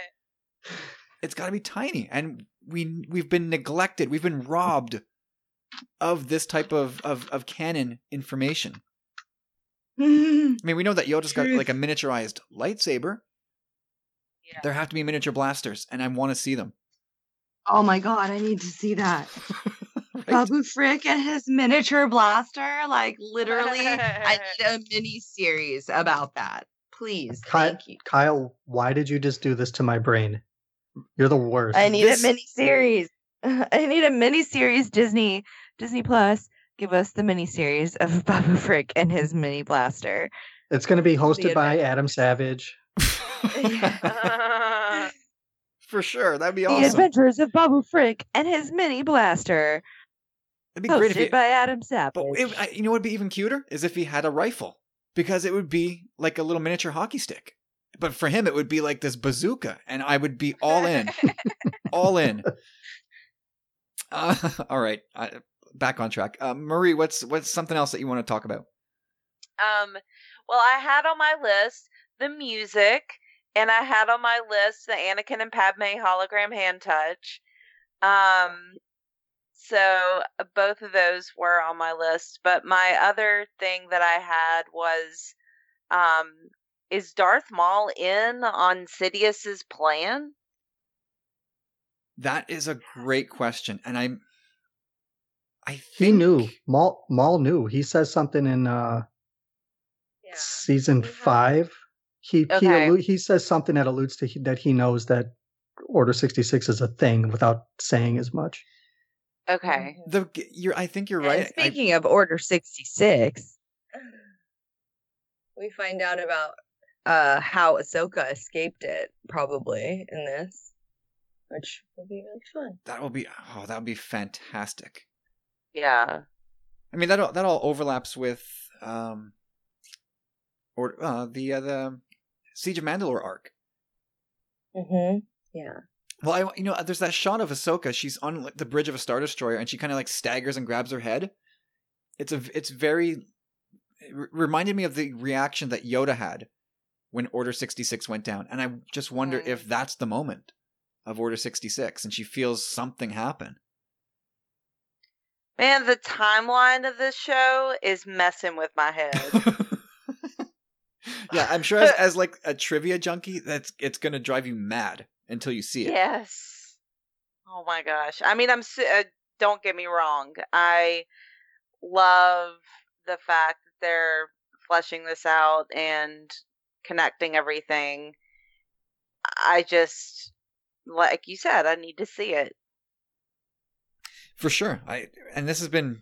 It's got to be tiny. And we, we've been neglected. We've been robbed of this type of, of, of canon information. [LAUGHS] I mean, we know that Yoda's got like a miniaturized lightsaber. Yeah. There have to be miniature blasters, and I want to see them. oh my god, I need to see that. [LAUGHS] Right? Babu Frick and his miniature blaster. Like literally, I [LAUGHS] need a mini series about that. Please, Ky- thank you. Kyle, why did you just do this to my brain? You're the worst. I need This- a mini series. [LAUGHS] I need a mini series. Disney, Disney Plus, give us the mini series of [LAUGHS] Babu Frick and his mini blaster. It's going to be hosted by. Adam Savage. For sure. That'd be The awesome. Adventures of Babu Frick and his mini blaster, It'd be great if hosted he, by Adam Savage. But it, I, you know what would be even cuter is if he had a rifle, because it would be like a little miniature hockey stick. But for him, it would be like this bazooka, and I would be all in, [LAUGHS] all in. Uh, [LAUGHS] all right, uh, back on track. Uh, Marie, what's what's something else that you want to talk about? Um, well, I had on my list the music, and I had on my list the Anakin and Padme hologram hand touch. Um, so uh, both of those were on my list, but my other thing that I had was, um, is Darth Maul in on Sidious's plan? That is a great question, and I'm. I think He knew. Maul, Maul knew. He says something in uh, Yeah. season five. He he, allu- he says something that alludes to he, that he knows that Order sixty six is a thing without saying as much. Okay. the you're. I think you're And right. I- speaking of Order 66, We find out about uh how Ahsoka escaped it, probably in this, which will be really fun. that will be. Oh, that would be fantastic. Yeah. I mean that all, that all overlaps with um, or uh, the uh, the Siege of Mandalore arc. Mm-hmm. Yeah. Well, I you know there's that shot of Ahsoka. She's on like, the bridge of a star destroyer, and she kind of like staggers and grabs her head. It's a it's very it re- reminded me of the reaction that Yoda had when Order sixty six went down, and I just wonder Mm. if that's the moment of Order sixty six, and she feels something happen. Man, the timeline of this show is messing with my head. [LAUGHS] yeah, I'm sure as, as like a trivia junkie, that's it's gonna drive you mad until you see it. Yes. Oh my gosh. I mean, I'm. Uh, don't get me wrong. I love the fact that they're fleshing this out and connecting everything. I just, like you said, I need to see it. For sure. I and this has been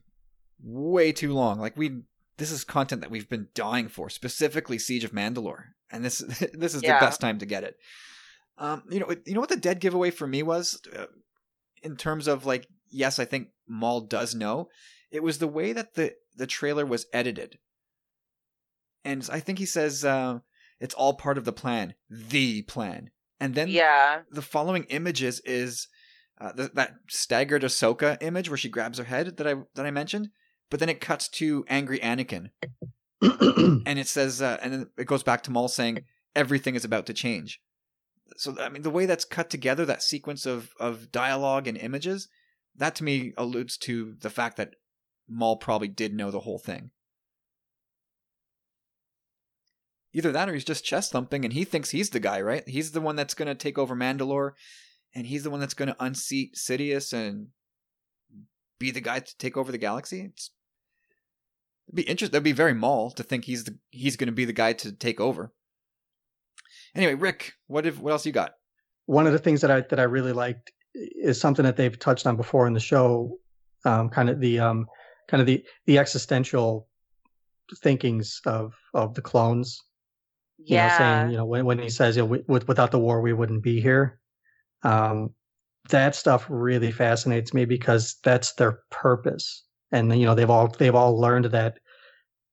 way too long. Like we this is content that we've been dying for, specifically Siege of Mandalore. And this [LAUGHS] this is Yeah. the best time to get it. Um you know you know what the dead giveaway for me was uh, in terms of like yes, I think Maul does know. It was the way that the the trailer was edited. And I think he says uh it's all part of the plan, the plan. And then Yeah. the following images is uh, th- that staggered Ahsoka image where she grabs her head that I that I mentioned, but then it cuts to angry Anakin, [CLEARS THROAT] and it says, uh, and then it goes back to Maul saying everything is about to change. So I mean, the way that's cut together, that sequence of of dialogue and images, that to me alludes to the fact that Maul probably did know the whole thing. Either that or he's just chest thumping and he thinks he's the guy, right? He's the one that's going to take over Mandalore and he's the one that's going to unseat Sidious and be the guy to take over the galaxy. It's it'd be interesting. That'd be very Maul to think he's the he's going to be the guy to take over. Anyway, Rick, what if what else you got? One of the things that I that I really liked is something that they've touched on before in the show, um, kind of the um, kind of the the existential thinkings of of the clones. You Yeah. know, saying you know when when he says you know, "Wi- with, without the war we wouldn't be here. Um, that stuff really fascinates me because that's their purpose, and you know they've all they've all learned that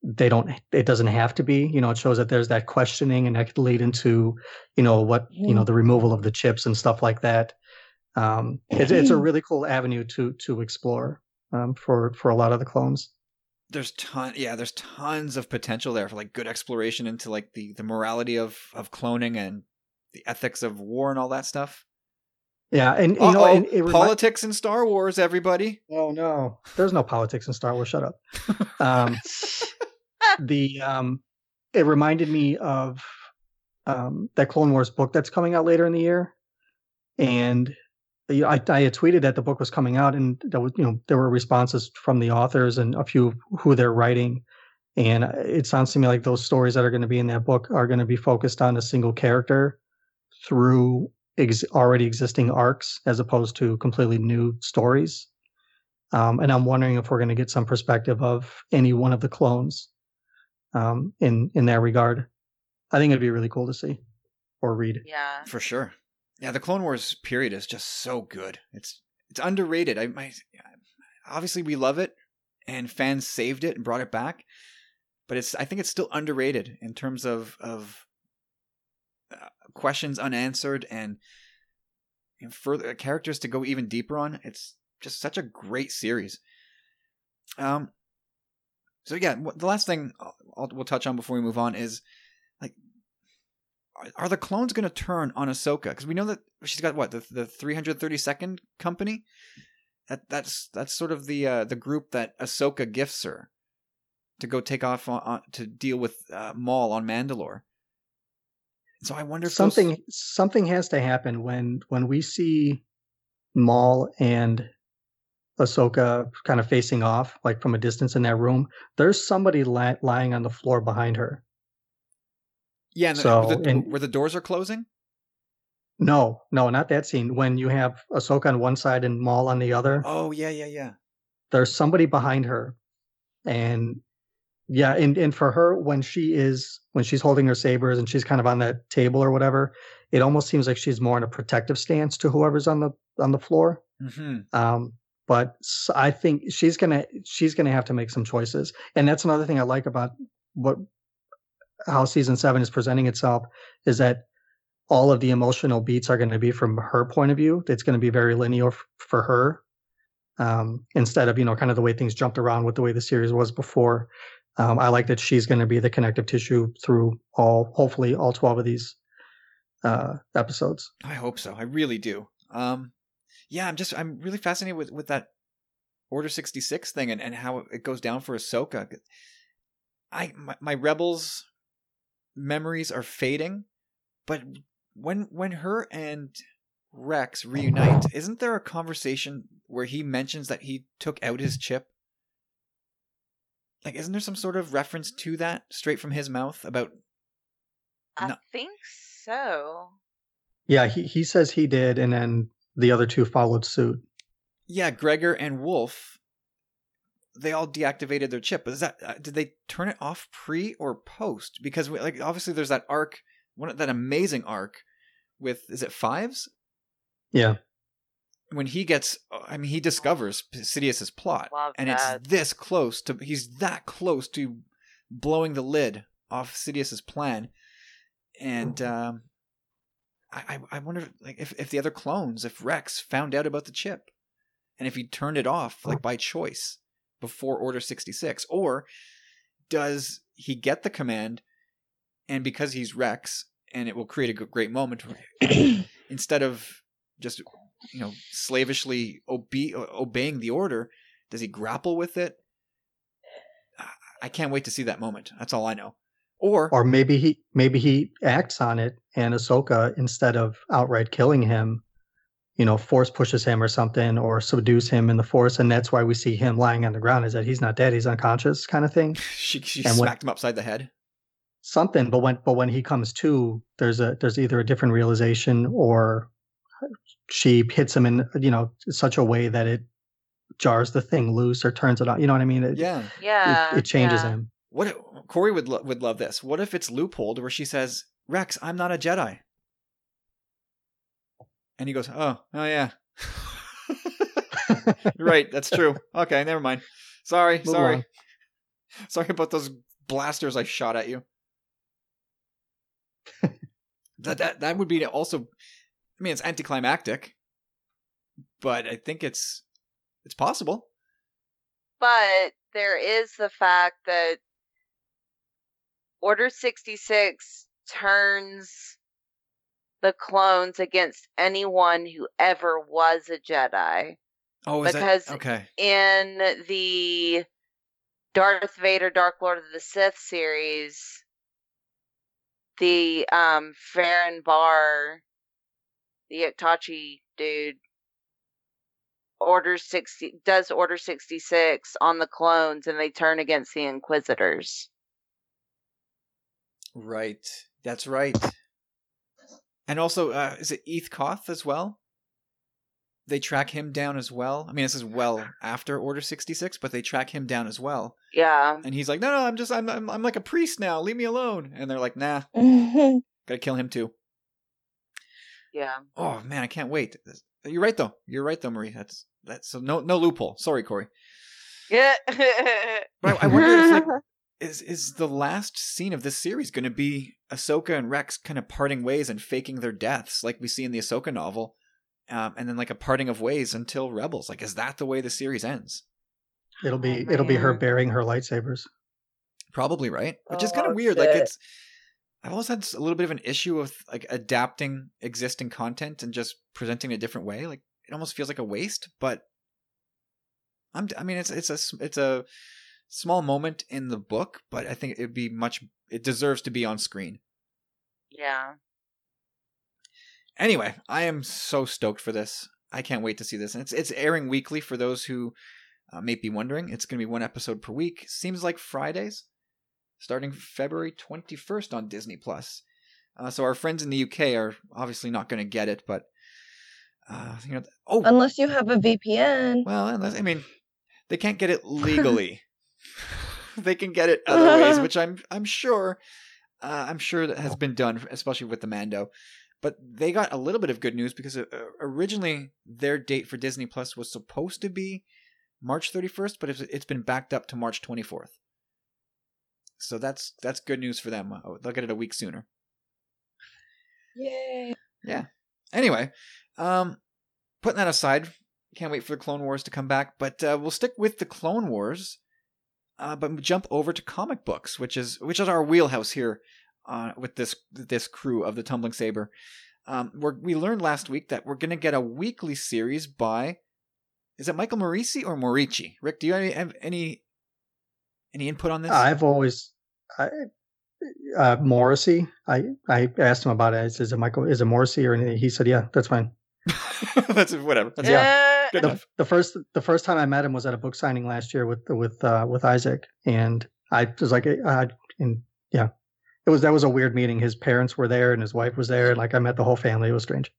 they don't it doesn't have to be you know it shows that there's that questioning and that could lead into you know what you know the removal of the chips and stuff like that. Um it's, it's a really cool avenue to to explore um for for a lot of the clones. There's ton yeah there's tons of potential there for like good exploration into like the the morality of of cloning and the ethics of war and all that stuff. Yeah, and you know, Uh-oh, and it remi- politics in star wars everybody. Oh no, there's no politics in Star Wars. Shut up. [LAUGHS] Um, the um, it reminded me of um, that Clone Wars book that's coming out later in the year, and I, I had tweeted that the book was coming out, and there was you know there were responses from the authors and a few who they're writing, and it sounds to me like those stories that are going to be in that book are going to be focused on a single character through ex- already existing arcs as opposed to completely new stories. Um, and I'm wondering if we're going to get some perspective of any one of the clones um, in in that regard. I think it'd be really cool to see or read. Yeah. for sure yeah the clone wars period is just so good it's it's underrated i my obviously we love it and fans saved it and brought it back but it's i think it's still underrated in terms of of uh, questions unanswered and, and further characters to go even deeper on it's just such a great series um so yeah the last thing I'll, we'll touch on before we move on is like are- are the clones going to turn on Ahsoka? Because we know that she's got what the the 332nd company. That that's that's sort of the uh, the group that Ahsoka gifts her to go take off on, on to deal with uh, Maul on Mandalore. So I wonder if those- Something something has to happen when when we see Maul and Ahsoka kind of facing off, like from a distance in that room. There's somebody li- lying on the floor behind her. yeah, and so, the- and- where the doors are closing. No, no, not that scene. When you have Ahsoka on one side and Maul on the other, Oh yeah, yeah, yeah. there's somebody behind her, and yeah, and and for her when she is when she's holding her sabers and she's kind of on that table or whatever, it almost seems like she's more in a protective stance to whoever's on the on the floor. hmm Um, but I think she's gonna she's gonna have to make some choices, and that's another thing I like about what how season seven is presenting itself is that all of the emotional beats are going to be from her point of view. It's going to be very linear f- for her, um, instead of you know kind of the way things jumped around with the way the series was before. Um, I like that she's going to be the connective tissue through all, hopefully, all twelve of these uh, episodes. I hope so. I really do. Um, yeah, I'm just I'm really fascinated with with that Order sixty six thing and, and how it goes down for Ahsoka. I my, my Rebels memories are fading, but when when her and Rex reunite, isn't there a conversation where he mentions that he took out his chip? Like, isn't there some sort of reference to that straight from his mouth about I No. think so. Yeah, he he says he did, and then the other two followed suit. Yeah, Gregor and Wolffe, they all deactivated their chip. But is that uh, did they turn it off pre or post? Because we, like obviously there's that arc, one that amazing arc with is it fives Yeah, when he gets. I mean, he discovers Sidious's plot, Love and that. it's this close to. He's that close to blowing the lid off Sidious's plan, and um, I I- wonder like if if the other clones, if Rex found out about the chip, and if he turned it off like by choice before Order sixty six, or does he get the command, and because he's Rex, and it will create a great moment [CLEARS THROAT] instead of just you know slavishly obe- obeying the order does he grapple with it? I can't wait to see that moment. That's all i know or, or maybe he maybe he acts on it, and Ahsoka instead of outright killing him, you know, force pushes him or something, or subdues him in the force, and that's why we see him lying on the ground. Is that he's not dead, he's unconscious, kind of thing. [LAUGHS] she, she and when- smacked him upside the head something but when but when he comes to there's a there's either a different realization or she hits him in you know such a way that it jars the thing loose or turns it on you know what i mean it, yeah it, Yeah. it changes yeah. him what if, corey would lo- would love this. What if it's loopholed where she says rex i'm not a jedi. And he goes oh oh yeah. [LAUGHS] You're right. That's true. Okay never mind. Sorry Move sorry. along. [LAUGHS] sorry about those blasters i shot at you. [LAUGHS] That that that would be also i mean it's anticlimactic but i think it's it's possible. But there is the fact that Order 66 turns the clones against anyone who ever was a Jedi. Oh, is Because- that okay? In the Darth Vader Dark Lord of the Sith series, the um Ferren Barr, the Itachi dude, orders 60 does order 66 on the clones and they turn against the inquisitors Right. That's right. And also, uh, is it Eeth Koth as well? They track him down as well. I mean, this is well [LAUGHS] after Order sixty six, but they track him down as well. yeah And he's like, "No, no, I'm just, I'm, I'm, I'm like a priest now. Leave me alone." And they're like, "Nah, [LAUGHS] gotta kill him too." yeah Oh man, I can't wait. You're right though. You're right though, Marie. That's that's so no, no loophole. Sorry, Corey. yeah [LAUGHS] But I, I wonder if like, is is the last scene of this series going to be Ahsoka and Rex kind of parting ways and faking their deaths, like we see in the Ahsoka novel, um, and then like a parting of ways until Rebels? Like, is that the way the series ends? It'll be Oh, it'll be her man. bearing her lightsabers. Probably right, which is kind Oh, of weird. Like it's. I've always had a little bit of an issue with like adapting existing content and just presenting it a different way. Like it almost feels like a waste, but I'm. I mean, it's it's a it's a small moment in the book, but I think it'd be much. It deserves to be on screen. yeah Anyway, I am so stoked for this. I can't wait to see this. And it's it's airing weekly for those who uh, may be wondering. It's going to be one episode per week. Seems like Fridays, starting February 21st on Disney Plus. Uh, so our friends in the UK are obviously not going to get it, but uh, you know, oh Unless you have a VPN. well, unless I mean, they can't get it legally. [LAUGHS] [LAUGHS] they can get it other ways, [LAUGHS] which I'm I'm sure uh, I'm sure that has been done, especially with the Mando. But they got a little bit of good news because uh, originally their date for Disney Plus was supposed to be March 31st, but it's, it's been backed up to March 24th. So that's that's good news for them. Uh, They'll get it a week sooner. Yay. Yeah. Anyway, um, putting that aside, can't wait for the Clone Wars to come back. But uh, we'll stick with the Clone Wars, uh, but jump over to comic books, which is which is our wheelhouse here uh, with this this crew of the Tumbling Saber. Um, we're, we learned last week that we're going to get a weekly series by is it Michael Morisi or Morici? Rick, do you have any have any, any input on this? I've always, I, uh, Morrissey. I I asked him about it. I said, "Is it Michael? Is it Morrissey?" Or anything? He said, "Yeah, that's fine." [LAUGHS] That's whatever. That's Yeah. Good The, enough. the first the first time I met him was at a book signing last year with with uh, with Isaac, and I was like, uh, and yeah, it was that was a weird meeting. His parents were there, and his wife was there, and like I met the whole family. It was strange.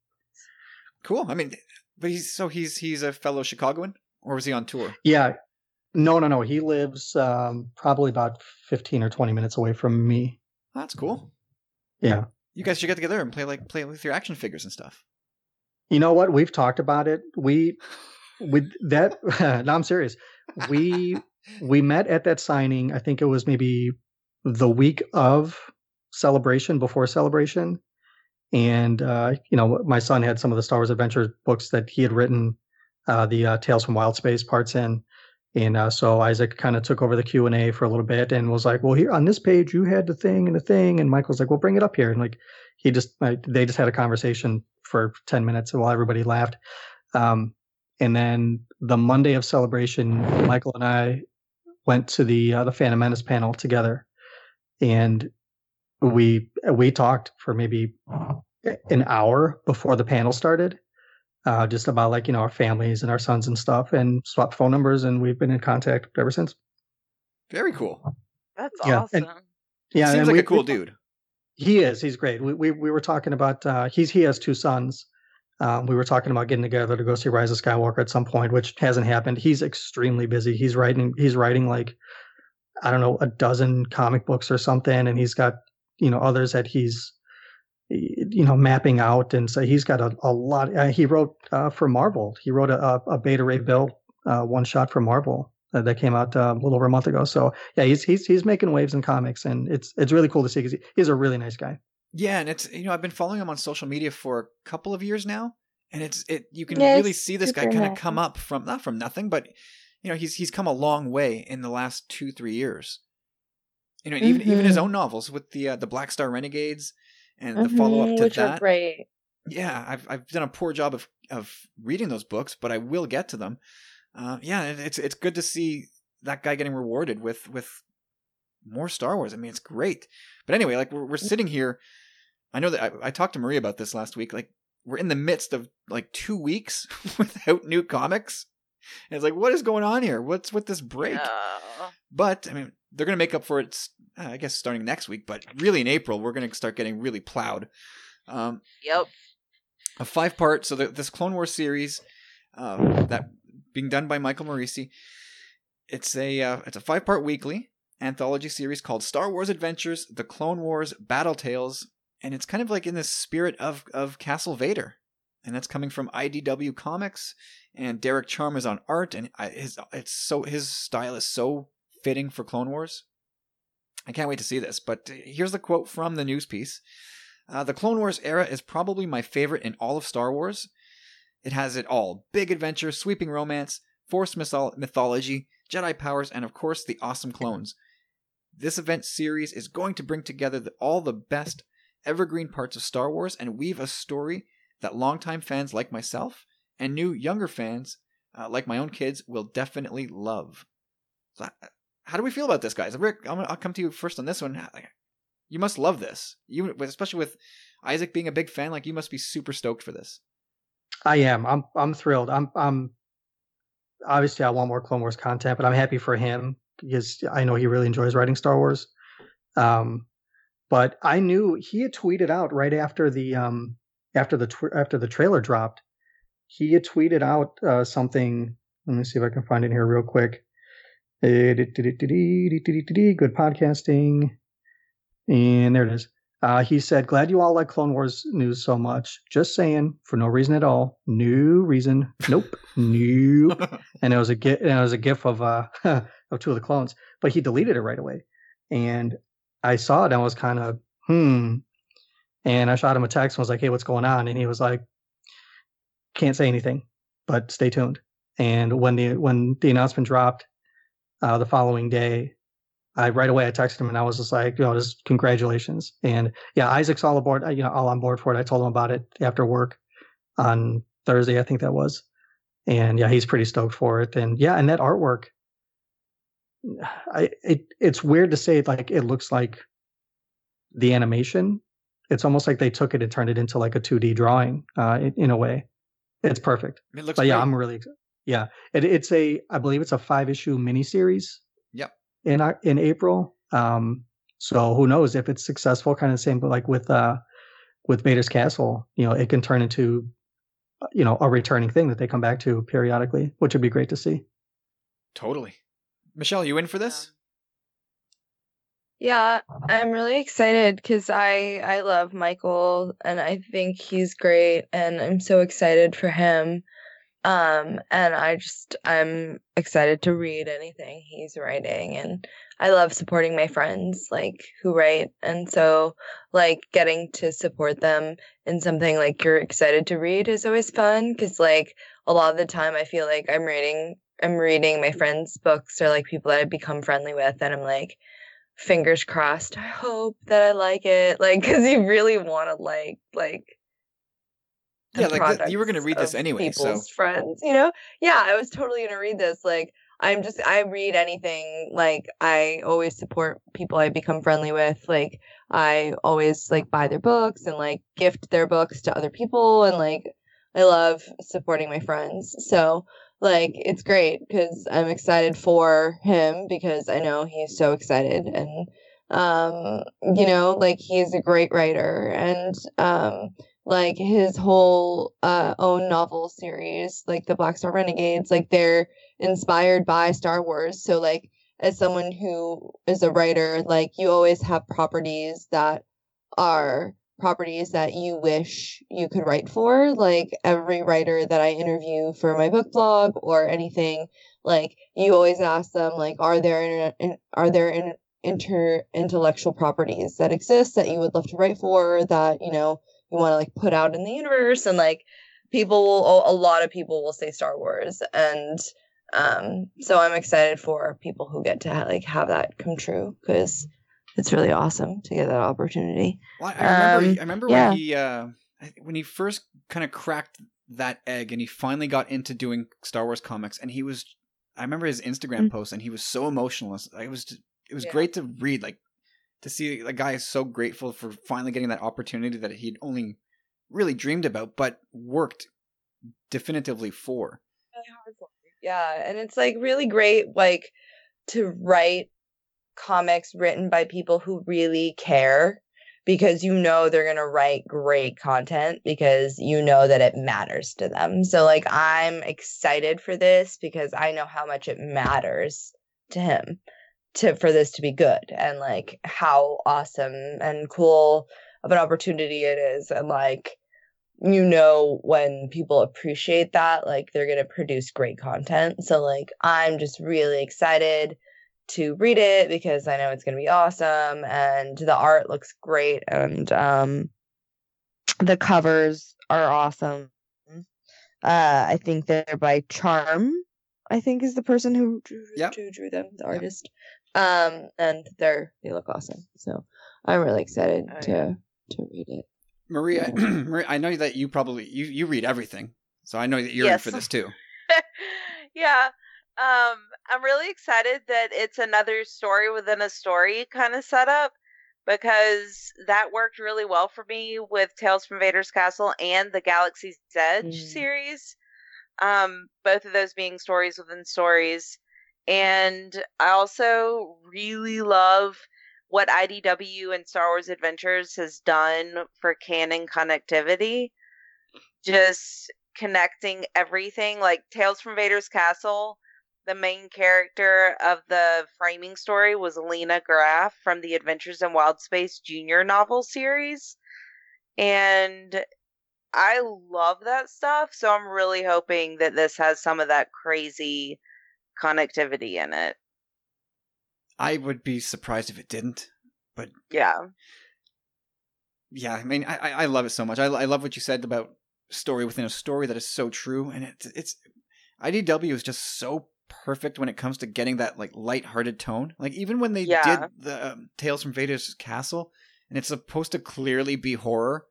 Cool. I mean, but he's so he's he's a fellow Chicagoan, or was he on tour? Yeah, no, no, no. He lives um, probably about fifteen or twenty minutes away from me. That's cool. Yeah. You guys should get together and play like play with your action figures and stuff. You know what? We've talked about it. We with that. [LAUGHS] no, I'm serious. We we met at that signing. I think it was maybe the week of celebration, before celebration, and uh, you know, my son had some of the Star Wars Adventure books that he had written, uh, the uh, Tales from Wild Space parts in. And uh, so Isaac kind of took over the Q and A for a little bit and was like, "Well, here on this page, you had the thing and the thing." And Michael's like, "Well, bring it up here." And like, he just like, they just had a conversation for 10 minutes while everybody laughed. Um, and then the Monday of celebration, Michael and I went to the uh, the Phantom Menace panel together, and we we talked for maybe an hour before the panel started, uh, just about like you know our families and our sons and stuff, and swapped phone numbers, and we've been in contact ever since. Very cool. That's Yeah, awesome. and- Yeah, Seems and like we- a cool we- dude. He is. He's great. We we, we were talking about uh, he's he has two sons. Um, we were talking about getting together to go see Rise of Skywalker at some point, which hasn't happened. He's extremely busy. He's writing. He's writing like I don't know a dozen comic books or something, and he's got you know others that he's you know mapping out, and so he's got a, a lot. Uh, he wrote uh, for Marvel. He wrote a, a Beta Ray Bill uh, one shot for Marvel uh, that came out uh, a little over a month ago. So yeah, he's he's he's making waves in comics, and it's it's really cool to see because he's a really nice guy. Yeah, and it's you know I've been following him on social media for a couple of years now, and it's it you can Yeah, really see this guy kind of come up from not from nothing, but you know he's he's come a long way in the last two three years. You know, and even even his Mhm. own novels with the uh, the Black Star Renegades and the follow up to which that. are great. yeah, I've I've done a poor job of of reading those books, but I will get to them. Uh, yeah, it- it's it's good to see that guy getting rewarded with with more Star Wars. I mean, it's great. But anyway, like we're we're sitting here. I know that I, I talked to Marie about this last week. Like we're in the midst of like two weeks [LAUGHS] without new comics. And it's like, what is going on here? What's with this break? But I mean, they're going to make up for it. uh, I guess starting next week, but really in April, we're going to start getting really plowed. Um, Yep. a five part so the, this clone wars series uh, that being done by Michael Moreci it's a uh, it's a five part weekly anthology series called star wars adventures the clone wars battle tales and it's kind of like in the spirit of of castle vader. And that's coming from idw comics and derek Charm is on art and his it's so his style is so fitting for clone wars. I can't wait to see this but here's the quote from the news piece. Uh, the Clone Wars era is probably my favorite in all of Star Wars. It has it all big adventure, sweeping romance, Force mythol- mythology, Jedi powers, and of course the awesome clones. This event series is going to bring together the, all the best evergreen parts of Star Wars and weave a story that longtime fans like myself and new younger fans uh, like my own kids will definitely love. So, how do we feel about this, guys? Rick, I'm, I'll come to you first on this one. You must love this, you especially with Isaac being a big fan. Like you must be super stoked for this. I am. I'm I'm thrilled. I'm I'm obviously I want more Clone Wars content, but I'm happy for him because I know he really enjoys writing Star Wars. Um, but I knew he had tweeted out right after the um after the tw- after the trailer dropped. He had tweeted out uh, something. Let me see if I can find it here real quick. Good podcasting. And there it is. Uh, he said, "Glad you all like Clone Wars news so much. Just saying, for no reason at all. No reason. Nope. nope." [LAUGHS] And it was a gif. And it was a gif of uh [LAUGHS] of two of the clones. But he deleted it right away. And I saw it and I was kind of hmm. And I shot him a text and was like, "Hey, what's going on?" And he was like, "Can't say anything, but stay tuned." And when the when the announcement dropped uh, the following day, I right away I texted him and I was just like, you know, just congratulations. And yeah, Isaac's all aboard, you know, all on board for it. I told him about it after work on Thursday, I think that was. And yeah, he's pretty stoked for it. And yeah, and that artwork, [SIGHS] I it it's weird to say it like it looks like the animation. It's almost like they took it and turned it into like a 2D drawing, uh, in, in a way. It's perfect. It looks But yeah, great. I'm really excited. Yeah, it, it's a I believe it's a five issue miniseries. Yep. In Oc- in April. Um, so who knows if it's successful? Kind of the same, but like with uh with Vader's Castle, you know, it can turn into uh, you know a returning thing that they come back to periodically, which would be great to see. Totally. Michelle, you in for this? Yeah, I'm really excited because I I love Michael and I think he's great and I'm so excited for him. Um and I just I'm excited to read anything he's writing and I love supporting my friends like who write and so like getting to support them in something like you're excited to read is always fun cuz like a lot of the time I feel like I'm reading I'm reading my friends' books or like people that I've become friendly with and I'm like fingers crossed. I hope that I like it, [LAUGHS] like because you really want to like like. The Yeah, like th- you were gonna read this anyway, so- friends, you know. Yeah, I was totally gonna read this. Like, I'm just I read anything. Like, I always support people I become friendly with. Like, I always like buy their books and like gift their books to other people, and like I love supporting my friends. So like it's great because I'm excited for him because I know he's so excited and um you know like he's a great writer and um like his whole uh own novel series like the Black Star Renegades like they're inspired by Star Wars. So like as someone who is a writer like you always have properties that are properties that you wish you could write for. Like every writer that i interview for my book blog or anything like you always ask them like are there in, are there in, inter intellectual properties that exist that you would love to write for that you know you want to like put out in the universe and like people will a lot of people will say star wars and Um, so I'm excited for people who get to ha- like have that come true because it's really awesome to get that opportunity. Well, I remember. Um, I remember yeah. when he uh, when he first kind of cracked that egg, and he finally got into doing Star Wars comics, and he was. I remember his Instagram Mm. post, and he was so emotional. It was it was Yeah. great to read, like to see a guy so grateful for finally getting that opportunity that he'd only really dreamed about, but worked definitively for. Yeah, and it's like really great like to write comics written by people who really care because you know they're going to write great content because you know that it matters to them. So like I'm excited for this because I know how much it matters to him to for this to be good and like how awesome and cool of an opportunity it is and like you know when people appreciate that like they're going to produce great content so like i'm just really excited to read it because i know it's going to be awesome and the art looks great and um the covers are awesome uh i think they're by charm i think is the person who drew, Yep. who drew them the Yep. artist um and they're they look awesome so i'm really excited Oh, to yeah. to read it Maria, [CLEARS THROAT] Maria, I know that you probably you you read everything, so I know that you're in for this too. [LAUGHS] yeah. Um, I'm really excited that it's another story within a story kind of setup because that worked really well for me with Tales from Vader's Castle and the Galaxy's Edge Mm. series. Um, both of those being stories within stories. And I also really love what IDW and Star Wars Adventures has done for canon connectivity. Just connecting everything like Tales from Vader's Castle. The main character of the framing story was Lina Graf from the Adventures in Wild Space Junior novel series. And I love that stuff, so I'm really hoping that this has some of that crazy connectivity in it. I would be surprised if it didn't. But yeah. Yeah, I mean, I I love it so much. I I love what you said about story within a story that is so true, and it's it's IDW is just so perfect when it comes to getting that like light-hearted tone. Like even when they Yeah. did the um, Tales from Vader's Castle, and it's supposed to clearly be horror,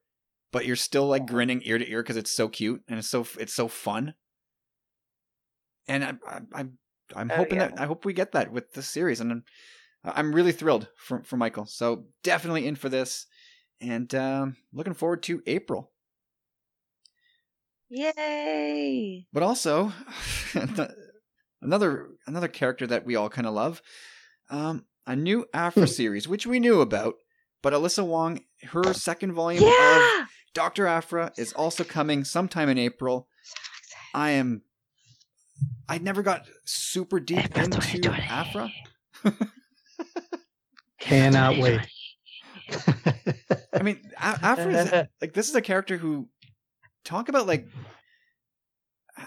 but you're still like grinning ear to ear because it's so cute and it's so it's so fun. And I, I, I'm I'm Oh, hoping yeah. that I hope we get that with the series, and I'm, I'm really thrilled for for Michael. So definitely in for this, and um, looking forward to April. Yay. But also [LAUGHS] another another character that we all kind of love, um, a new Aphra series, which we knew about, but Alyssa Wong, her second volume of Doctor Aphra is also coming sometime in April. I am. I never got super deep April into 2020. Aphra. [LAUGHS] Cannot wait. I mean, A- Aphra is [LAUGHS] like this is a character who talk about like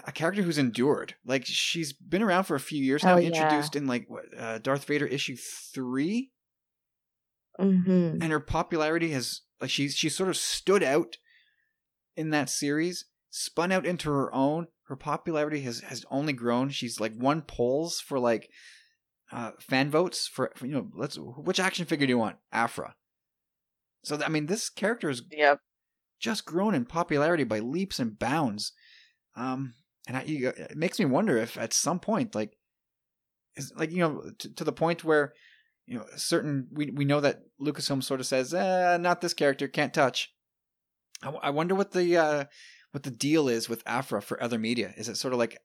a character who's endured. Like she's been around for a few years now, Oh, yeah. introduced in like what uh, Darth Vader issue three, mm-hmm. and her popularity has like she's she's sort of stood out in that series, spun out into her own. Her popularity has has only grown. She's like won polls for like uh, fan votes for, for you know let's which action figure do you want? Aphra. So I mean, this character is Yep. just grown in popularity by leaps and bounds. Um, and I, you, it makes me wonder if at some point, like, is like you know, to, to the point where you know, certain we we know that Lucasfilm sort of says, eh, not this character, can't touch. I, w- I wonder what the uh, what the deal is with Aphra for other media. Is it sort of like,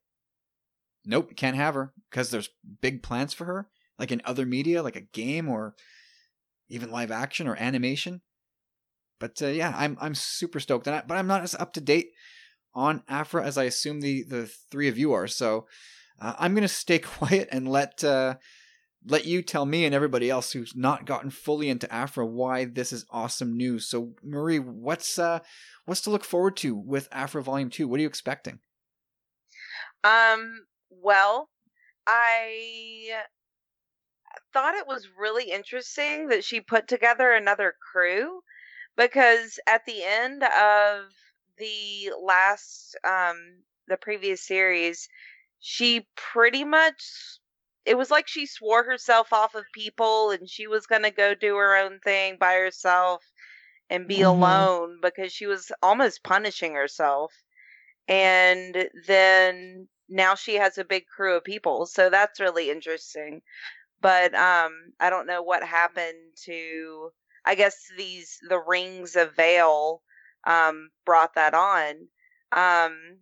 nope, can't have her because there's big plans for her, like in other media, like a game or even live action or animation. But uh, yeah, I'm I'm super stoked it. But I'm not as up to date on Aphra as I assume the the three of you are. So uh, I'm gonna stay [LAUGHS] quiet and let uh, let you tell me and everybody else who's not gotten fully into Aphra why this is awesome news. So Marie, what's uh what's to look forward to with Aphra Volume Two? What are you expecting? Um, well, I thought it was really interesting that she put together another crew because at the end of the last um the previous series she pretty much it was like she swore herself off of people and she was going to go do her own thing by herself and be Mhm. alone because she was almost punishing herself. And then now she has a big crew of people. So that's really interesting. But um I don't know what happened to I guess these the rings of Vaale um brought that on. Um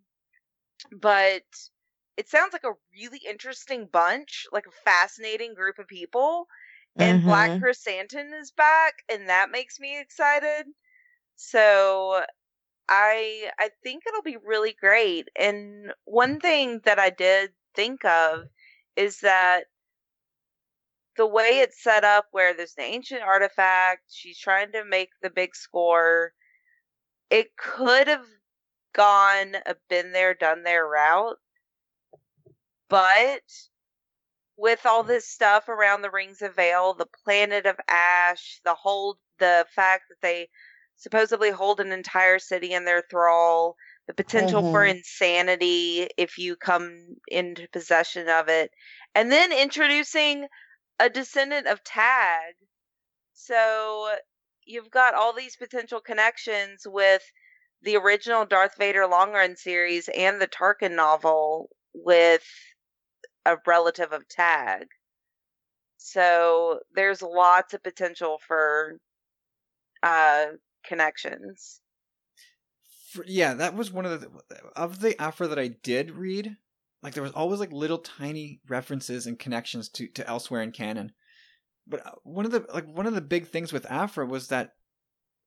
but it sounds like a really interesting bunch, like a fascinating group of people. And Black Mhm. Krrsantan is back, and that makes me excited. So I I think it'll be really great. And one thing that I did think of is that the way it's set up where there's an ancient artifact, she's trying to make the big score. It could have gone a been there, done there route. But with all this stuff around the Rings of Vaale, the planet of Ash, the whole the fact that they supposedly hold an entire city in their thrall, the potential for Mhm. insanity if you come into possession of it, and then introducing a descendant of Tagge. So you've got all these potential connections with the original Darth Vader long run series and the Tarkin novel with a relative of Tagge. So there's lots of potential for uh connections. For, yeah, that was one of the of the Aphra that I did read. Like there was always like little tiny references and connections to to elsewhere in canon. But uh, one of the like one of the big things with Aphra was that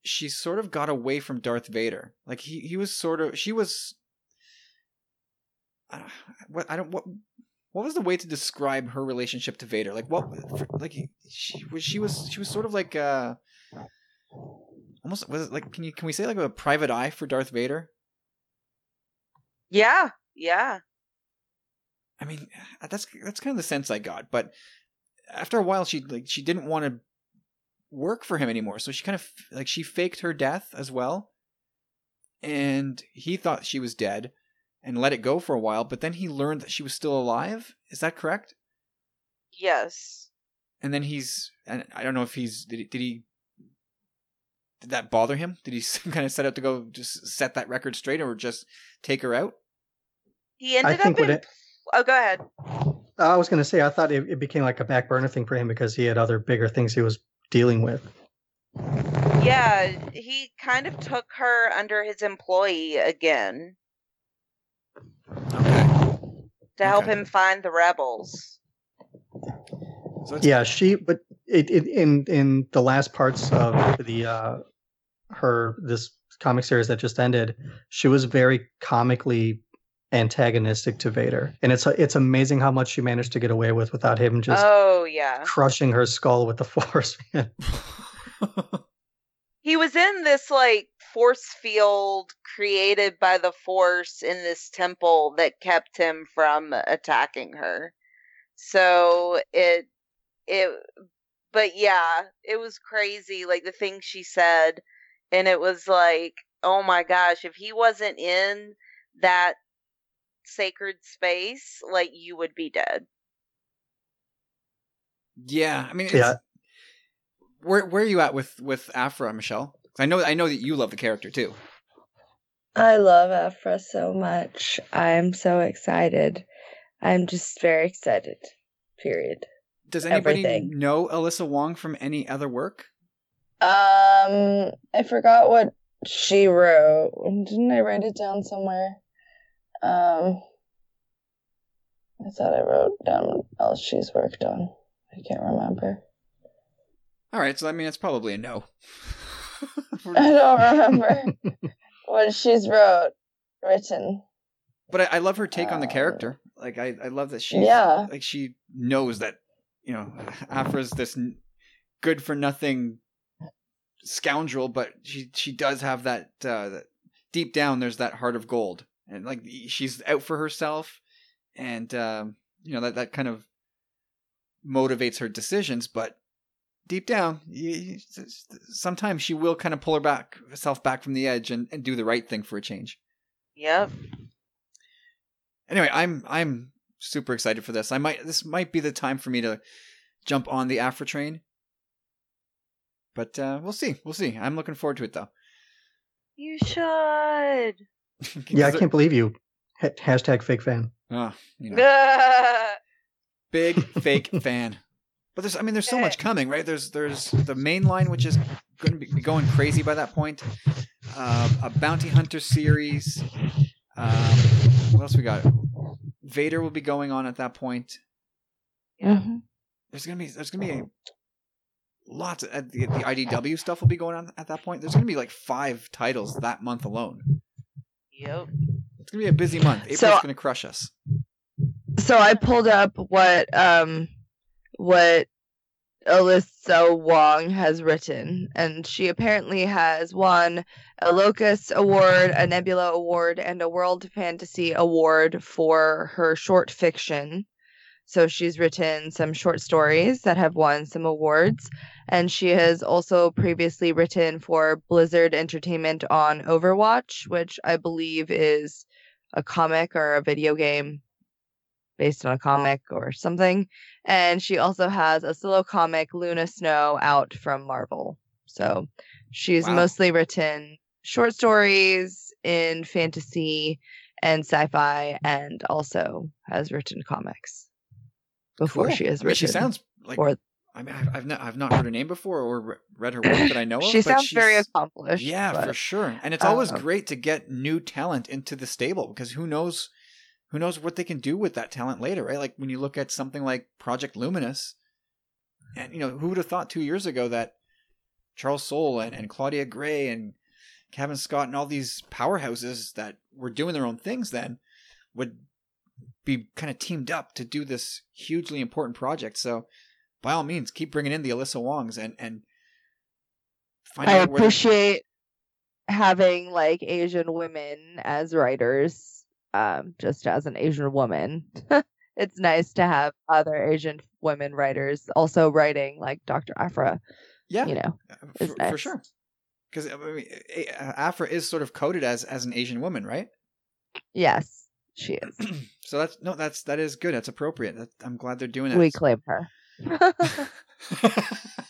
she sort of got away from Darth Vader. Like he he was sort of she was uh, what I don't what what was the way to describe her relationship to Vader? Like what for, like she was she was she was sort of like uh almost was it like can you can we say like a private eye for Darth Vader? Yeah, yeah. I mean, that's that's kind of the sense I got. But after a while, she like she didn't want to work for him anymore, so she kind of like she faked her death as well. And he thought she was dead, and let it go for a while. But then he learned that she was still alive. Is that correct? Yes. And then he's and I don't know if he's did he, did he did that bother him? Did he [LAUGHS] kind of set out to go just set that record straight, or just take her out? He I ended think up what in it, Oh, go ahead. I was going to say I thought it, it became like a back burner thing for him because he had other bigger things he was dealing with. Yeah, he kind of took her under his employee again Okay. to help Okay. him find the rebels. So Yeah, she. But it, it in in the last parts of the uh her this comic series that just ended, she was very comically antagonistic to Vader, and it's it's amazing how much she managed to get away with without him just oh, yeah. crushing her skull with the [LAUGHS] Force. [LAUGHS] He was in this like force field created by the force in this temple that kept him from attacking her. So it it but yeah, it was crazy like the things she said and it was like, "Oh my gosh, if he wasn't in that sacred space, like you would be dead." Yeah, I mean, it's, Yeah. Where where are you at with with Aphra, Michelle? I know I know that you love the character too. I love Aphra so much. I'm so excited. I'm just very excited. Period. Does anybody Everything. know Alyssa Wong from any other work? Um, I forgot what she wrote. Didn't I write it down somewhere? Um, I thought I wrote down what else she's worked on. I can't remember. All right, so I mean, it's probably a no. [LAUGHS] [LAUGHS] I don't remember [LAUGHS] what she's wrote written. but I, I love her take on the Uh, character. Like I, I love that she's Yeah. like she knows that you know Aphra's this good for nothing scoundrel, but she she does have that, uh, that deep down. There's that heart of gold, and like she's out for herself, and um, you know that that kind of motivates her decisions. But deep down, you, you, sometimes she will kind of pull her back herself back from the edge and, and do the right thing for a change. Yep. Anyway, I'm I'm super excited for this. I might this might be the time for me to jump on the Aphra train. But uh, we'll see. We'll see. I'm looking forward to it though. You should. [LAUGHS] Yeah, I can't believe you. Ha- hashtag fake fan. Oh, you know, [LAUGHS] big fake fan. But there's, I mean, there's so much coming, right? There's, there's the main line, which is going to be going crazy by that point. Uh, a bounty hunter series. Um, what else we got? Vader will be going on at that point. Mhm. There's gonna be, there's gonna be a, lots of the, the IDW stuff will be going on at that point. There's gonna be like five titles that month alone. Yep. It's gonna be a busy month. April's So- gonna crush us. So I pulled up what um what Alyssa Wong has written, and she apparently has won a Locus Award, a Nebula Award, and a World Fantasy Award for her short fiction. So she's written some short stories that have won some awards, and she has also previously written for Blizzard Entertainment on Overwatch, which I believe is a comic or a video game based on a comic or something. And she also has a solo comic, Luna Snow, out from Marvel. So she's Wow. mostly written short stories in fantasy and sci-fi, and also has written comics before Cool. she has I mean, she sounds like for- I mean, I've, I've not I've not heard her name before or read her work that I [CLEARS THROAT] know of. she but sounds very accomplished. Yeah, but- for sure. And it's always um, great to get new talent into the stable because who knows who knows what they can do with that talent later, right? Like when you look at something like Project Luminous, and you know, who would have thought two years ago that Charles Soule and, and Claudia Gray and Cavan Scott and all these powerhouses that were doing their own things then would be kind of teamed up to do this hugely important project. So by all means, keep bringing in the Alyssa Wongs and and find I out where they- appreciate having like Asian women as writers. Um, just as an Asian woman, [LAUGHS] it's nice to have other Asian women writers also writing like Dr. Aphra. yeah, You know, Uh, for, for sure. Because I mean, Aphra is sort of coded as as an Asian woman, right? yes, she is. [CLEARS THROAT] so that's no, that's that is good. That's appropriate. That, I'm glad they're doing that. we claim her. [LAUGHS] [LAUGHS]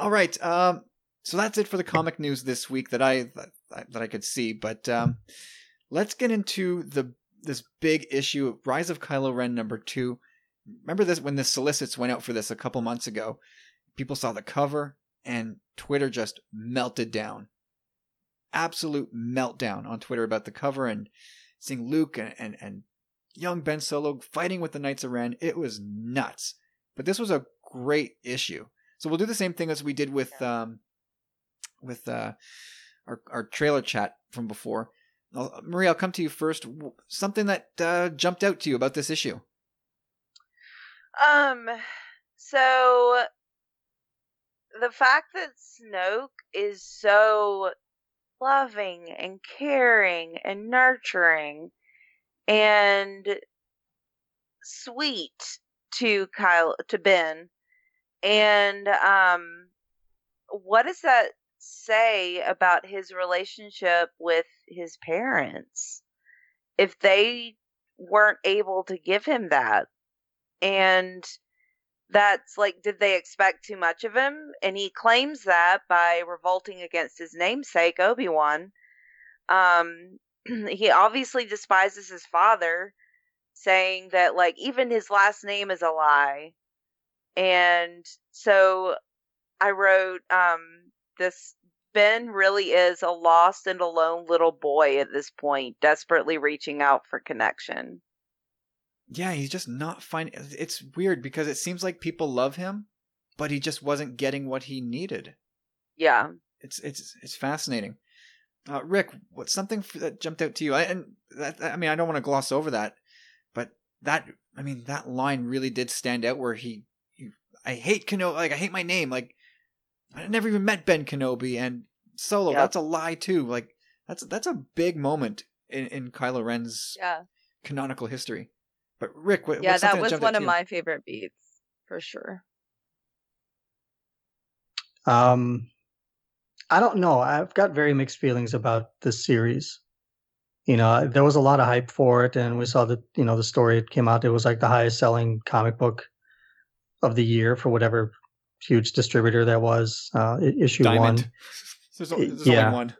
All right. Um, so that's it for the comic news this week that I that, I could see. But um, let's get into the this big issue, Rise of Kylo Ren number two. Remember this when the solicits went out for this a couple months ago? People saw the cover and Twitter just melted down. Absolute meltdown on Twitter about the cover and seeing Luke and, and, and young Ben Solo fighting with the Knights of Ren. It was nuts. But this was a great issue. So we'll do the same thing as we did with um, with uh, our our trailer chat from before. I'll, Marie, I'll come to you first. Something that uh, jumped out to you about this issue. Um, so the fact that Snoke is so loving and caring and nurturing and sweet to Kyle to Ben and um what does that say about his relationship with his parents? If they weren't able to give him that and that's like did they expect too much of him? And he claims that by revolting against his namesake obi-wan. Um [CLEARS THROAT] he obviously despises his father saying that like even his last name is a lie and so i wrote um this ben really is a lost and alone little boy at this point desperately reaching out for connection Yeah, he's just not finding. It's weird because it seems like people love him, but he just wasn't getting what he needed. yeah It's it's it's fascinating. Uh, Rick, what's something f- that jumped out to you? I, and that, I mean, I don't want to gloss over that, but that, I mean, that line really did stand out. Where he, he I hate Kenobi, like I hate my name, like I never even met Ben Kenobi and Solo. Yep. That's a lie too. Like that's that's a big moment in in Kylo Ren's Yeah. canonical history. But Rick, what, Yeah, that was jumped one of you? my favorite beats for sure. Um, I don't know. I've got very mixed feelings about this series. You know, there was a lot of hype for it, and we saw that you know the story it came out. It was like the highest selling comic book of the year for whatever huge distributor that was. Uh, i- issue one, [LAUGHS] There's, there's Yeah. only one.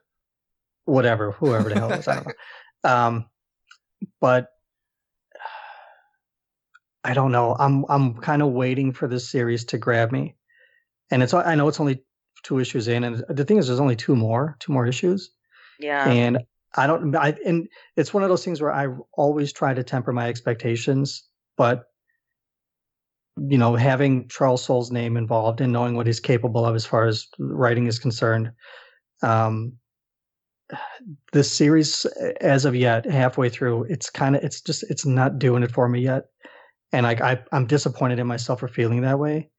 whatever, whoever the hell it was. I don't [LAUGHS] know. Um, but I don't know. I'm I'm kind of waiting for this series to grab me, and it's I know it's only two issues in, and the thing is, there's only two more, two more issues, Yeah. and I don't. I and it's one of those things where I always try to temper my expectations, but you know, having Charles Soule's name involved and knowing what he's capable of as far as writing is concerned, um, this series, as of yet, halfway through, it's kind of, it's just, it's not doing it for me yet, and like I, I'm disappointed in myself for feeling that way.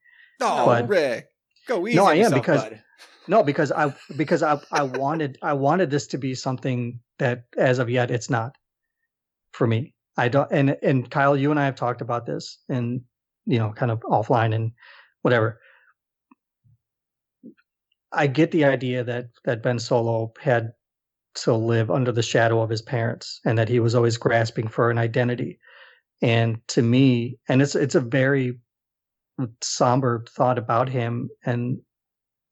Oh, But- Rick, go easy. No, I am, because- bud. No, because I, because I, I wanted, I wanted this to be something that, as of yet, it's not for me. I don't, and and Kyle, you and I have talked about this, and you know, kind of offline and whatever. I get the idea that that Ben Solo had to live under the shadow of his parents, and that he was always grasping for an identity. And to me, and it's it's a very somber thought about him, and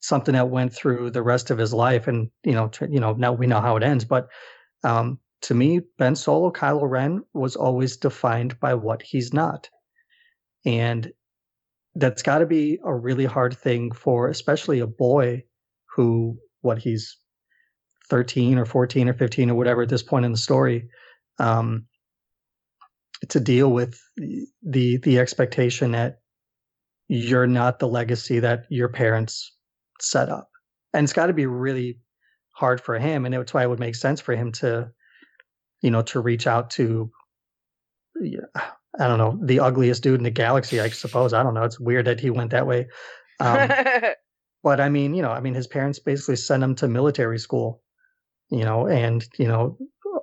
something that went through the rest of his life. And you know, tr- you know, now we know how it ends, but um, to me, Ben Solo, Kylo Ren was always defined by what he's not. And that's got to be a really hard thing for, especially a boy who, what he's 13 or 14 or 15 or whatever at this point in the story, um, to deal with the the expectation that you're not the legacy that your parents set up. And it's got to be really hard for him. And that's why it would make sense for him to, you know, to reach out to, yeah, I don't know, the ugliest dude in the galaxy, I suppose. I don't know. It's weird that he went that way. Um, [LAUGHS] but I mean, you know, I mean, his parents basically sent him to military school, you know, and, you know,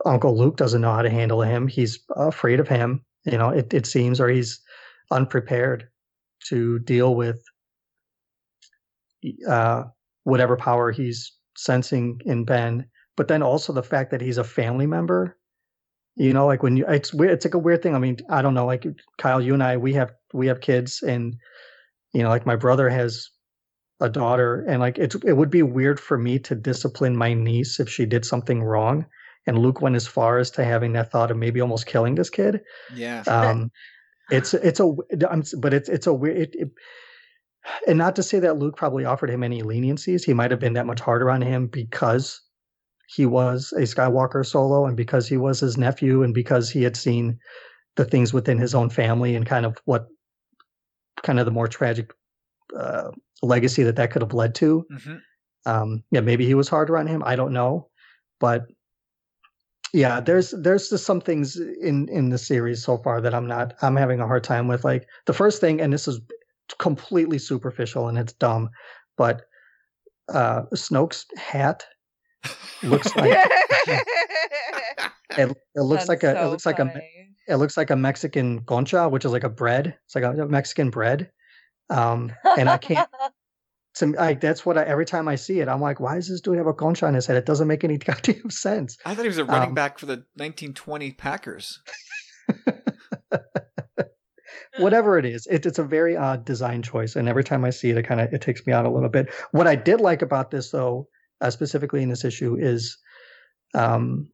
Uncle Luke doesn't know how to handle him. He's afraid of him, you know, it, it seems, or he's unprepared to deal with uh, whatever power he's sensing in Ben. But then also the fact that he's a family member, you know, like when you, it's weird. It's like a weird thing. I mean, I don't know. Like Kyle, you and I, we have we have kids, and you know, like my brother has a daughter, and like it's it would be weird for me to discipline my niece if she did something wrong. And Luke went as far as to having that thought of maybe almost killing this kid. Yeah. Um, it's it's a I'm, but it's it's a weird. It, it, and not to say that Luke probably offered him any leniencies. He might have been that much harder on him because he was a Skywalker solo and because he was his nephew and because he had seen the things within his own family and kind of what kind of the more tragic uh, legacy that that could have led to. Mhm. Um, yeah, maybe he was harder on him. I don't know, but yeah, there's there's just some things in in the series so far that I'm not I'm having a hard time with. Like the first thing, and this is completely superficial and it's dumb, but uh Snoke's hat looks [LAUGHS] like [LAUGHS] it, it looks That's like a it so looks like a it looks like a Mexican concha, which is like a bread. It's like a, a Mexican bread. Um, and I can't. [LAUGHS] To me, like that's what I every time I see it, I'm like, why does this dude have a concha on his head? It doesn't make any goddamn sense. I thought he was a running Um, back for the 1920 Packers. Whatever it is, it, it's a very odd design choice, and every time I see it, it kind of it takes me out a little bit. What I did like about this, though, uh, specifically in this issue, is um,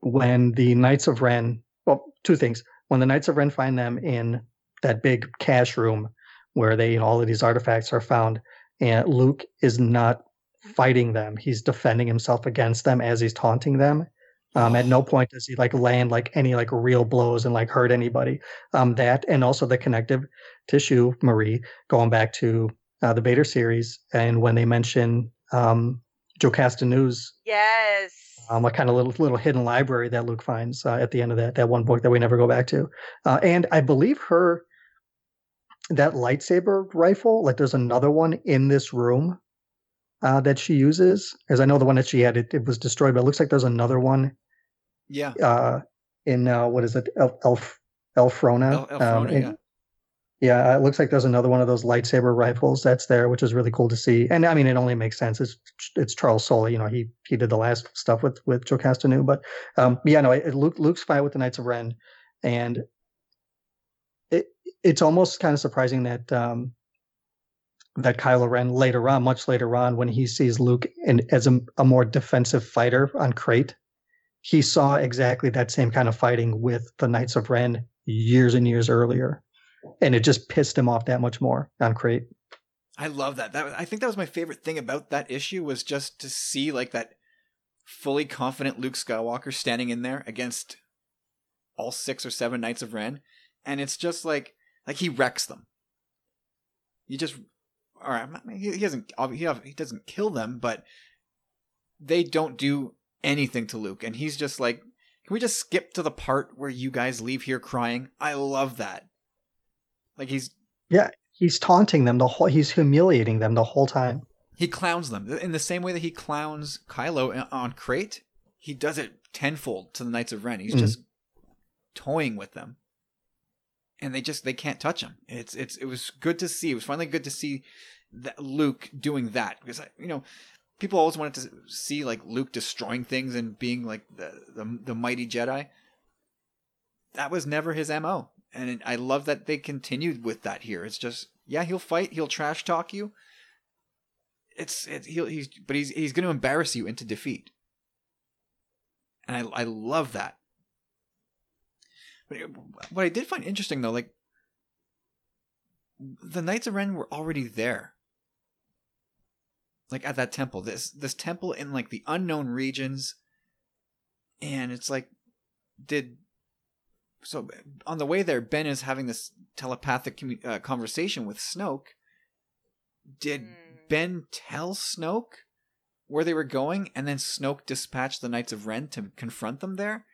when the Knights of Ren. Well, two things. When the Knights of Ren find them in that big cache room where they all of these artifacts are found, and Luke is not fighting them; he's defending himself against them as he's taunting them. Um, at no point does he like land like any like real blows and like hurt anybody. Um, that and also the connective tissue, Marie, going back to uh, the Vader series, and when they mention um, Jocasta Nu Yes. um, a kind of little little hidden library that Luke finds uh, at the end of that that one book that we never go back to. Uh, and I believe her that lightsaber rifle, like there's another one in this room uh, that she uses. As I know the one that she had, it, it was destroyed, but it looks like there's another one Yeah. uh, in uh, what is it, El, Elf Elphrona. El- Um, Elphrona, yeah. Yeah, it looks like there's another one of those lightsaber rifles that's there, which is really cool to see. And I mean, it only makes sense. It's it's Charles Soule. You know, he he did the last stuff with with Jocasta Nu. But um, yeah, no, it, Luke Luke's fight with the Knights of Ren, and it it's almost kind of surprising that um that Kylo Ren later on, much later on, when he sees Luke in as a, a more defensive fighter on Crait, he saw exactly that same kind of fighting with the Knights of Ren years and years earlier and it just pissed him off that much more on Crait. I love that. That I think that was my favorite thing about that issue was just to see like that fully confident Luke Skywalker standing in there against all six or seven Knights of Ren, and it's just like like he wrecks them. You just all right. He, he doesn't he doesn't kill them, but they don't do anything to Luke, and he's just like, can we just skip to the part where you guys leave here crying? I love that. Like he's yeah, He's taunting them the whole. He's humiliating them the whole time. He clowns them in the same way that he clowns Kylo on Crait. He does it tenfold to the Knights of Ren. He's Mhm. just toying with them, and they just they can't touch him. It's it's it was good to see. It was finally good to see that Luke doing that because you know people always wanted to see like Luke destroying things and being like the the, the mighty Jedi. That was never his mo, and I love that they continued with that here. It's just yeah, he'll fight, he'll trash talk you, it's it, he'll, he's but he's he's going to embarrass you into defeat, and I I love that. But uh, what I did find interesting though, like the Knights of Ren were already there, like at that temple. This this temple in like the unknown regions, and it's like, did so on the way there, Ben is having this telepathic commu- uh, conversation with Snoke. Did Hmm. Ben tell Snoke where they were going, and then Snoke dispatched the Knights of Ren to confront them there?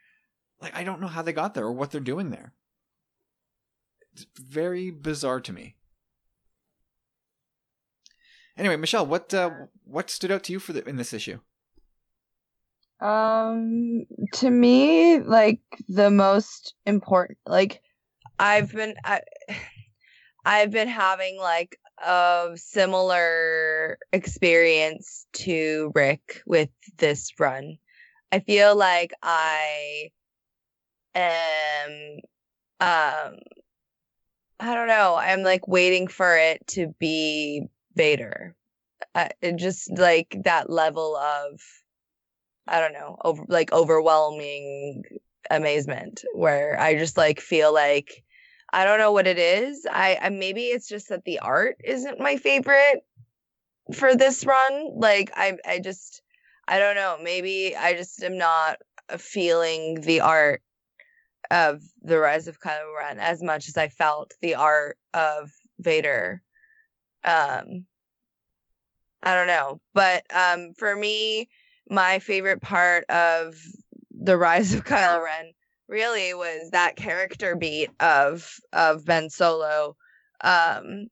Like, I don't know how they got there or what they're doing there. It's very bizarre to me. Anyway, Michelle, what uh, what stood out to you for the in this issue? Um, to me, like the most important, like I've been, I, [SIGHS] I've been having like a similar experience to Rick with this run. I feel like I am, um, I don't know. I'm like waiting for it to be Vader. It just like that level of I don't know, over like overwhelming amazement where I just like feel like I don't know what it is. I, I maybe it's just that the art isn't my favorite for this run. Like I I just I don't know, maybe I just am not feeling the art of the rise of Kylo Ren as much as I felt the art of Vader. Um I don't know, but um for me my favorite part of the rise of Kylo Ren really was that character beat of of Ben Solo um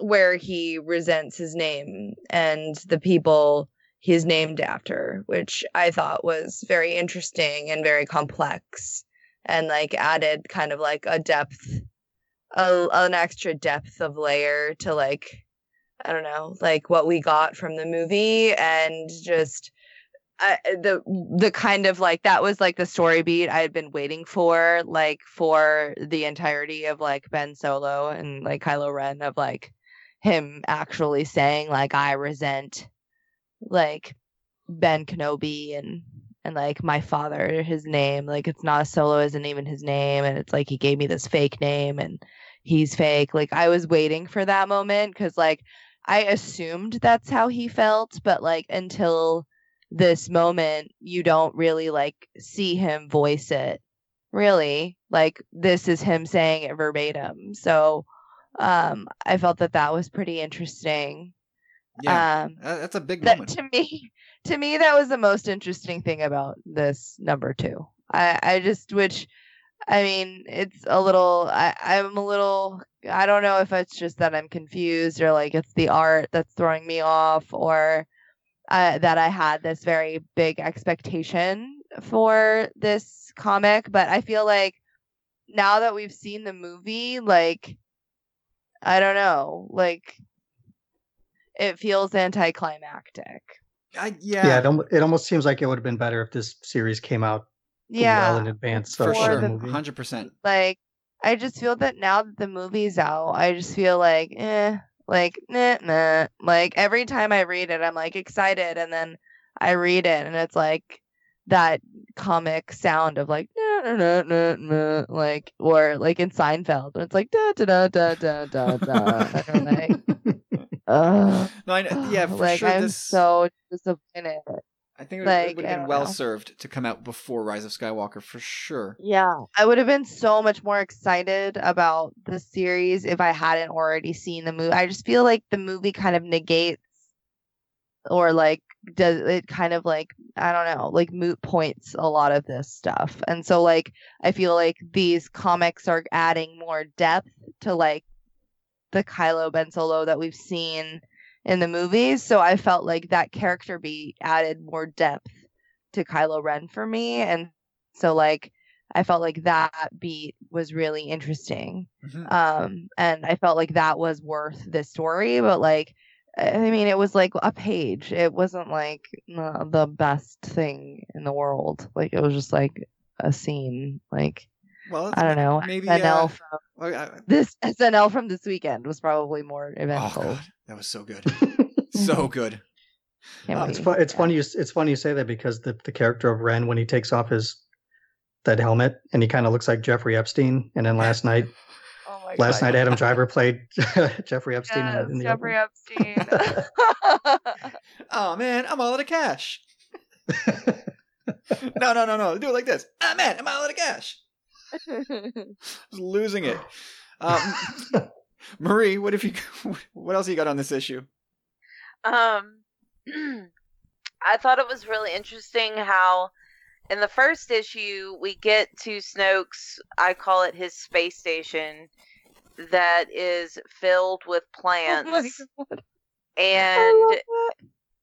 where he resents his name and the people he's named after which I thought was very interesting and very complex and like added kind of like a depth a, an extra depth of layer to like I don't know like what we got from the movie and just The the kind of like that was like the story beat I had been waiting for like for the entirety of like Ben Solo and like Kylo Ren of like him actually saying like I resent like Ben Kenobi and and like my father his name like it's not solo isn't even his name and it's like he gave me this fake name and he's fake. Like I was waiting for that moment cuz like I assumed that's how he felt but like until this moment you don't really like see him voice it. Really? Like this is him saying it verbatim. So um i felt that that was pretty interesting. Yeah, Um, that's a big that moment. to me to me that was the most interesting thing about this number two. I i just which i mean it's a little i i'm a little i don't know if it's just that i'm confused or like it's the art that's throwing me off or uh, that i had this very big expectation for this comic but i feel like now that we've seen the movie like i don't know like it feels anticlimactic I, Yeah, yeah, it, it almost seems like it would have been better if this series came out yeah well in advance for of Or the the- movie. hundred percent. like I just feel that now that the movie's out, I just feel like eh, like nah, nah. Like every time I read it, I'm like excited, and then I read it, and it's like that comic sound of like nah, nah, nah, nah, like or like in Seinfeld, it's like da da da da da da da. and like, [LAUGHS] ugh. No, I, yeah, for like sure. I'm this, so disappointed. I think it, like, would have been well know. served to come out before Rise of Skywalker for sure. Yeah, I would have been so much more excited about the series if I hadn't already seen the movie. I just feel like the movie kind of negates or like does it kind of like I don't know, like moot points a lot of this stuff. And so like I feel like these comics are adding more depth to like the Kylo Ben Solo that we've seen in the movies. So I felt like that character beat added more depth to Kylo Ren for me. And so like I felt like that beat was really interesting. Mhm. Um and I felt like that was worth the story, but like I mean it was like a page. It wasn't like uh, the best thing in the world. Like it was just like a scene. Like Well, I don't know. Maybe SNL uh, from well, this [LAUGHS] SNL from this weekend was probably more oh eventful. god, that was so good, [LAUGHS] so good. Uh, It's wait. fu- it's Yeah. funny you it's funny you say that because the the character of Ren when he takes off his that helmet and he kind of looks like Jeffrey Epstein and then last night [LAUGHS] Oh last God. night Adam Driver played Jeffrey Epstein in, Yes, the- in the Jeffrey opening. Epstein. Oh man, I'm all out of cash. No, no, no, no. Do it like this. Ah man, I'm all out of cash. [LAUGHS] Just losing it. [LAUGHS] Um, [LAUGHS] Marie, what if you? What else you got on this issue? Um, [CLEARS THROAT] I thought it was really interesting how in the first issue we get to Snoke's, I call it his space station, that is filled with Oh plants, my God. I and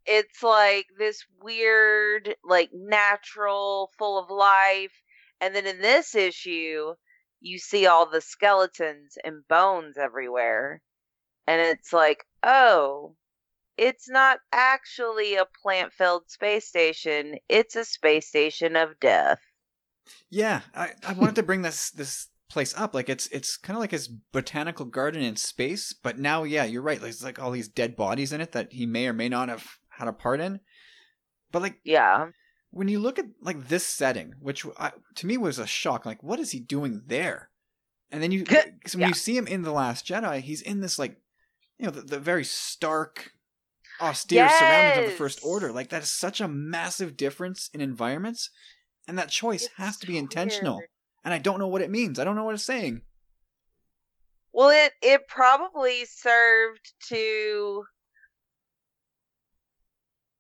it's like this weird, like natural, full of life. And then in this issue, you see all the skeletons and bones everywhere. And it's like, oh, it's not actually a plant filled space station, it's a space station of death. Yeah, I, I wanted to bring this this place up. Like it's it's kind of like his botanical garden in space, but now, yeah, you're right. There's like all these dead bodies in it that he may or may not have had a part in. But like Yeah. When you look at like this setting, which I, to me was a shock, like what is he doing there? And then you, [LAUGHS] so when Yeah. you see him in the Last Jedi, he's in this like, you know, the, the very stark, austere surroundings of the First Order. Like that is such a massive difference in environments, and that choice It's has to be intentional. weird. And I don't know what it means. I don't know what it's saying. Well, it it probably served to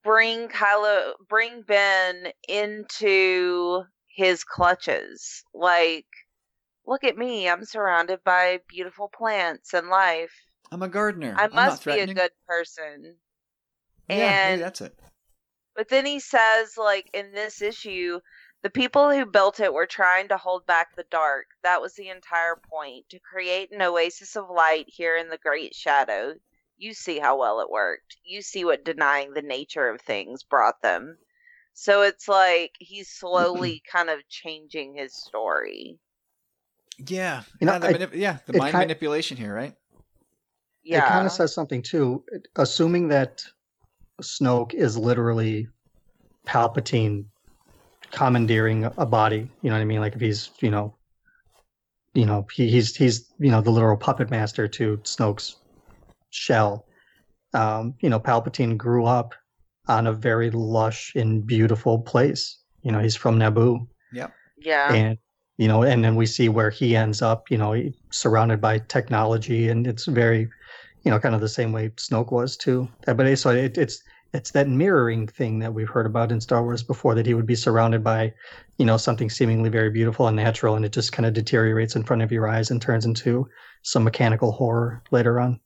bring Kylo, bring Ben into his clutches. Like, look at me, I'm surrounded by beautiful plants and life. I'm a gardener. I I'm not must be a good person. Yeah, and that's it. But then he says, like, in this issue, the people who built it were trying to hold back the dark. That was the entire point to create an oasis of light here in the great shadow. You see how well it worked. You see what denying the nature of things brought them. So it's like he's [CLEARS THROAT] slowly kind of changing his story. Yeah, You know, yeah, the, I- manip- yeah, the mind ki- manipulation here, right? Yeah. It kind of says something too, assuming that Snoke is literally Palpatine commandeering a body. You know what I mean? Like if he's, you know, you know, he, he's he's you know the literal puppet master to Snoke's shell. Um, you know, Palpatine grew up on a very lush and beautiful place. You know, he's from Naboo yeah. Yeah. And you know and then we see where he ends up you know he- surrounded by technology and it's very you know, kind of the same way Snoke was too. But so it, it's it's that mirroring thing that we've heard about in Star Wars before that he would be surrounded by, you know, something seemingly very beautiful and natural, and it just kind of deteriorates in front of your eyes and turns into some mechanical horror later on.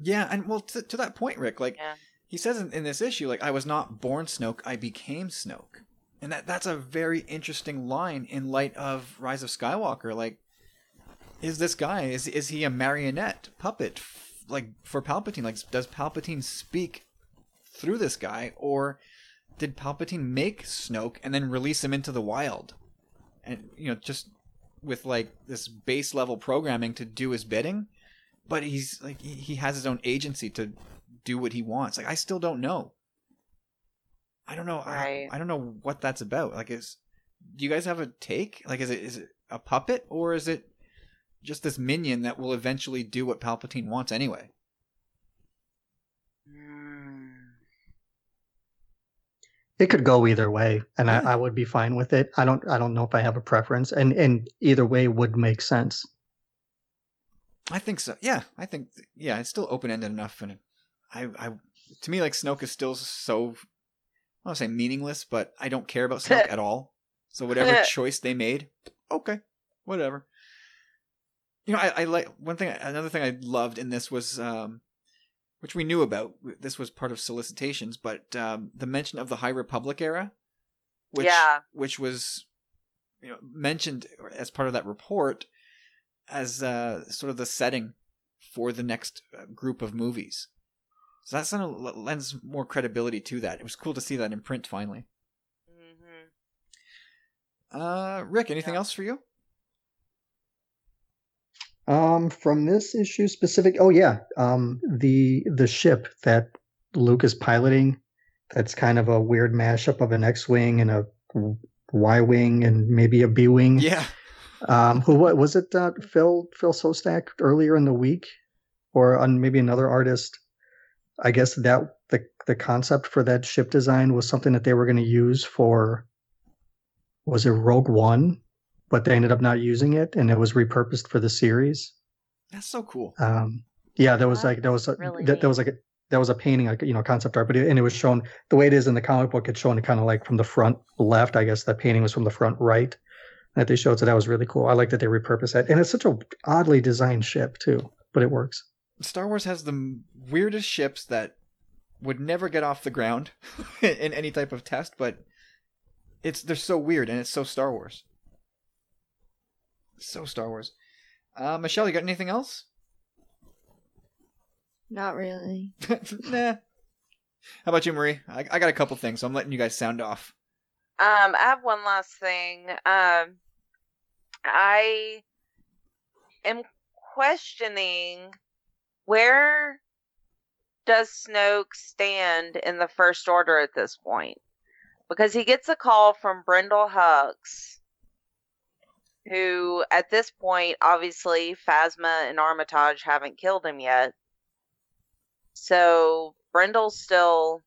Yeah, and well, to, to that point, Rick, like Yeah. he says in, in this issue, like I was not born Snoke, I became Snoke, and that that's a very interesting line in light of Rise of Skywalker. Like, is this guy is is he a marionette puppet, f- like for Palpatine? Like, does Palpatine speak through this guy, or did Palpatine make Snoke and then release him into the wild, and you know just with like this base level programming to do his bidding? But he's like he, he has his own agency to do what he wants like i still don't know i don't know Right. I, I don't know what that's about like is do you guys have a take like is it is it a puppet or is it just this minion that will eventually do what palpatine wants anyway. It could go either way, and Yeah. I, I would be fine with it. I don't I don't know if I have a preference, and and either way would make sense. I think so. Yeah i think yeah it's still open-ended enough and i i to me like snoke is still so i don't say meaningless but i don't care about snoke [LAUGHS] at all. So whatever [LAUGHS] choice they made okay whatever. You know i, I like one thing another thing i loved in this was um which we knew about this was part of solicitations but um the mention of the high republic era which Yeah. which was you know mentioned as part of that report as uh sort of the setting for the next uh, group of movies so that sort of lends more credibility to that it was cool to see that in print finally Mhm. uh rick anything Yeah. else for you Um, from this issue specific, oh yeah, um, the the ship that Luke is piloting, that's kind of a weird mashup of an X-wing and a Y wing and maybe a B wing. yeah Um, who what was it? Uh, Phil Phil Szostak earlier in the week, or on maybe another artist. I guess that the the concept for that ship design was something that they were going to use for. Was it Rogue One? But they ended up not using it, and it was repurposed for the series. that's so cool Um, yeah, there was Wow, like there was a, really that, there was like a, there was a painting like you know concept art, but it, and it was shown the way it is in the comic book. It's shown kind of like from the front left. I guess that painting was from the front right that they showed. So that was really cool. I like that they repurposed that, and it's such a oddly designed ship too, but it works. Star Wars has the weirdest ships that would never get off the ground [LAUGHS] in any type of test, but it's they're so weird and it's so Star Wars. So Star Wars. Uh, Michelle, you got anything else? Not really. [LAUGHS] nah. How about you, Marie? I, I got a couple things, so I'm letting you guys sound off. Um, I have one last thing. Um, I am questioning where does Snoke stand in the First Order at this point? Because he gets a call from Brendol Hux, who at this point, obviously, Phasma and Armitage haven't killed him yet. So Brendol's still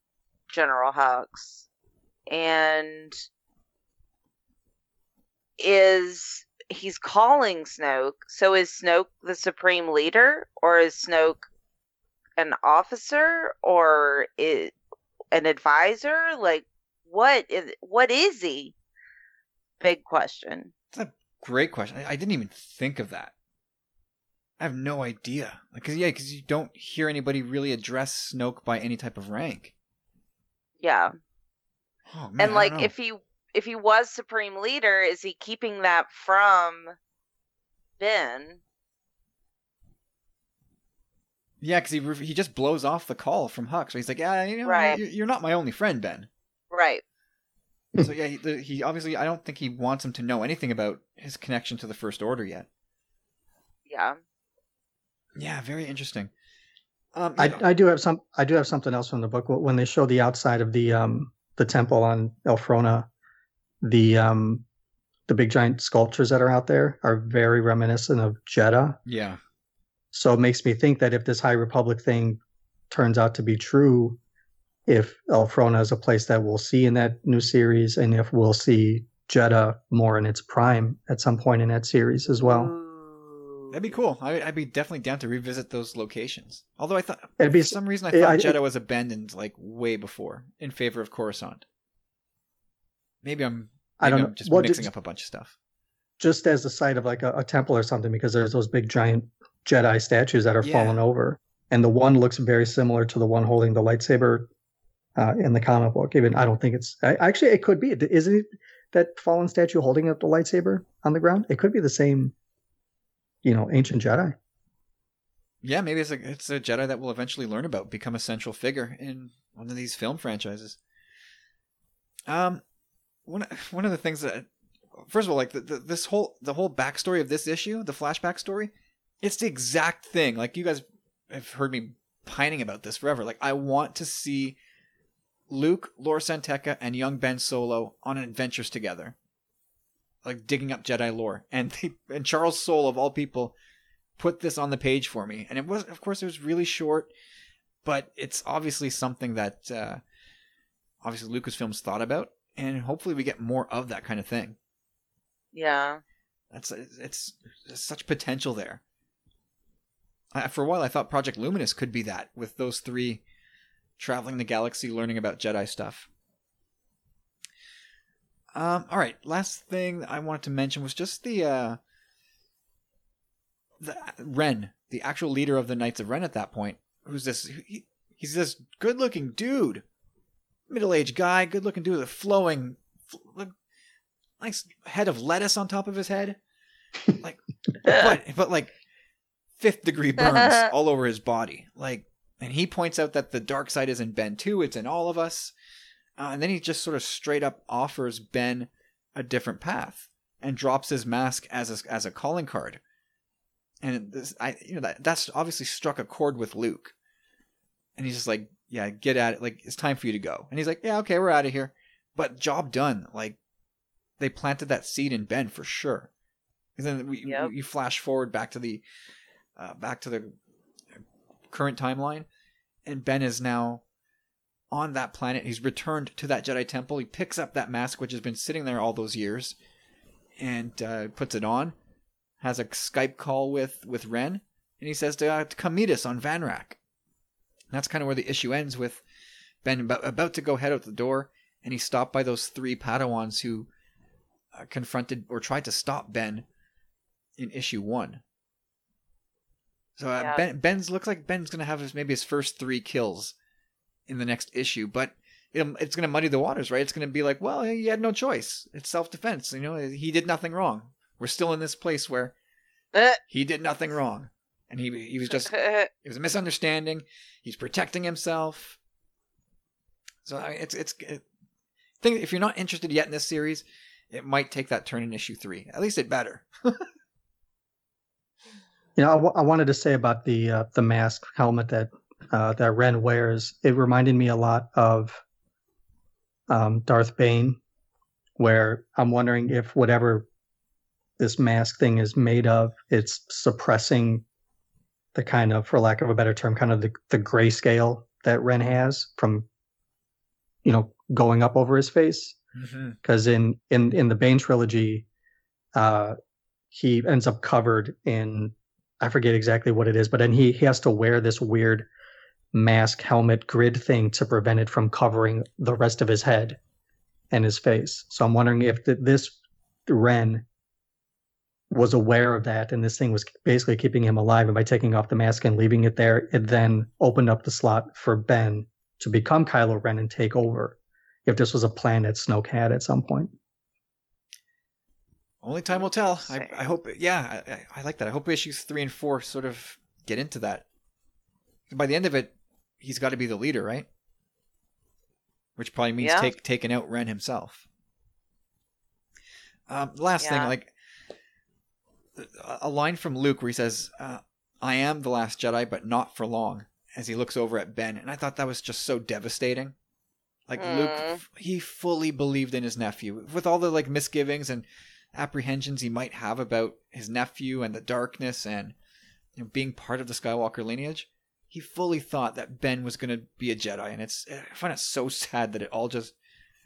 General Hux and is he's calling Snoke. So is Snoke the supreme leader, or is Snoke an officer, or is an advisor? Like, what is what is he? Big question. That's a great question. I, I didn't even think of that. I have no idea. Because yeah, because you don't hear anybody really address Snoke by any type of rank. Yeah, Oh, man, and like if he if he was supreme leader, is he keeping that from Ben? Yeah, because he he just blows off the call from Huck. So he's like, "Yeah, you know, Right. you're, you're not my only friend, Ben." Right. so yeah, he, he obviously I don't think he wants him to know anything about his connection to the First Order yet. Yeah. Yeah, very interesting. Um, I, know- I do have some. I do have something else from the book when they show the outside of the um the temple on Elphrona, the um the big giant sculptures that are out there are very reminiscent of Jedha. yeah, So it makes me think that if this High Republic thing turns out to be true, if Elphrona is a place that we'll see in that new series, and if we'll see Jedha more in its prime at some point in that series as well. That'd be cool. I, I'd be definitely down to revisit those locations. Although I thought It'd be for some reason I thought I- Jedha was abandoned like way before in favor of Coruscant. Maybe I'm. Maybe I don't I'm know. just Well, mixing just- up a bunch of stuff. just as the site of like a, a temple or something because there's those big giant Jedi statues that are Yeah. fallen over, and the one looks very similar to the one holding the lightsaber uh, in the comic book. Even I don't think it's I, actually it could be. Isn't it that fallen statue holding up the lightsaber on the ground? It could be the same, you know, ancient Jedi. Yeah, maybe it's a it's a Jedi that we'll eventually learn about, become a central figure in one of these film franchises. Um, one one of the things that, first of all, like the, the, this whole the whole backstory of this issue, the flashback story, it's the exact thing. Like you guys have heard me pining about this forever. Like I want to see Luke, Lor San Tekka, and young Ben Solo on adventures together, like digging up Jedi lore, and they, and Charles Soule of all people put this on the page for me and it was of course it was really short but it's obviously something that uh obviously lucasfilms thought about and hopefully we get more of that kind of thing Yeah. that's it's, it's such potential there I, for a while i thought project luminous could be that with those three traveling the galaxy learning about jedi stuff um all right last thing i wanted to mention was just the uh the Ren, the actual leader of the Knights of Ren at that point, who's this? He, he's this good-looking dude, middle-aged guy, good-looking dude with a flowing, fl- nice head of lettuce on top of his head, [LAUGHS] like, but but like fifth-degree burns [LAUGHS] all over his body, like. And he points out that the dark side is in Ben too; it's in all of us. Uh, and then he just sort of straight up offers Ben a different path and drops his mask as a, as a calling card and this I you know that that's obviously struck a chord with Luke, and he's just like, yeah, get at it, like it's time for you to go, and he's like, yeah, okay, we're out of here, but job done, like they planted that seed in Ben for sure, and then we Yep. you flash forward back to the uh, back to the current timeline, and Ben is now on that planet. He's returned to that Jedi temple. He picks up that mask, which has been sitting there all those years, and uh, puts it on has a Skype call with with Ren, and he says to, uh, to come meet us on Van Rack. And that's kind of where the issue ends with Ben about, to go head out the door, and he's stopped by those three Padawans who uh, confronted or tried to stop Ben in issue one. So uh, Yeah. Ben Ben's looks like Ben's gonna have his maybe his first three kills in the next issue, but it'll, it's gonna muddy the waters, right? It's gonna be like, well, he had no choice. It's self defense. You know, he did nothing wrong. We're still in this place where Uh, he did nothing wrong, and he he was just [LAUGHS] it was a misunderstanding. He's protecting himself. So I mean, it's it's it, think if you're not interested yet in this series, it might take that turn in issue three. At least it better. [LAUGHS] You know, I, w- I wanted to say about the uh, the mask helmet that uh, that Ren wears. It reminded me a lot of um, Darth Bane, where I'm wondering if whatever this mask thing is made of, it's suppressing the kind of, for lack of a better term, kind of the the grayscale that Ren has from, you know, going up over his face Mm-hmm. because in in in the Bane trilogy, uh, he ends up covered in I forget exactly what it is, but then he he has to wear this weird mask helmet grid thing to prevent it from covering the rest of his head and his face. So I'm wondering if th- this Ren was aware of that and this thing was basically keeping him alive and by taking off the mask and leaving it there it then opened up the slot for Ben to become Kylo Ren and take over if this was a plan that Snoke had at some point. Only time will tell. I, I hope. Yeah, I, I- I like that. I hope issues three and four sort of get into that. By the end of it, he's got to be the leader, right? Which probably means Yeah. take taking out Ren himself. Um, last thing, like a- line from Luke where he says, uh, "I am the last Jedi, but not for long." As he looks over at Ben, and I thought that was just so devastating. Like Luke, Mm. he fully believed in his nephew, with all the like misgivings and apprehensions he might have about his nephew and the darkness and you know, being part of the Skywalker lineage. He fully thought that Ben was going to be a Jedi, and it's I find it so sad that it all just.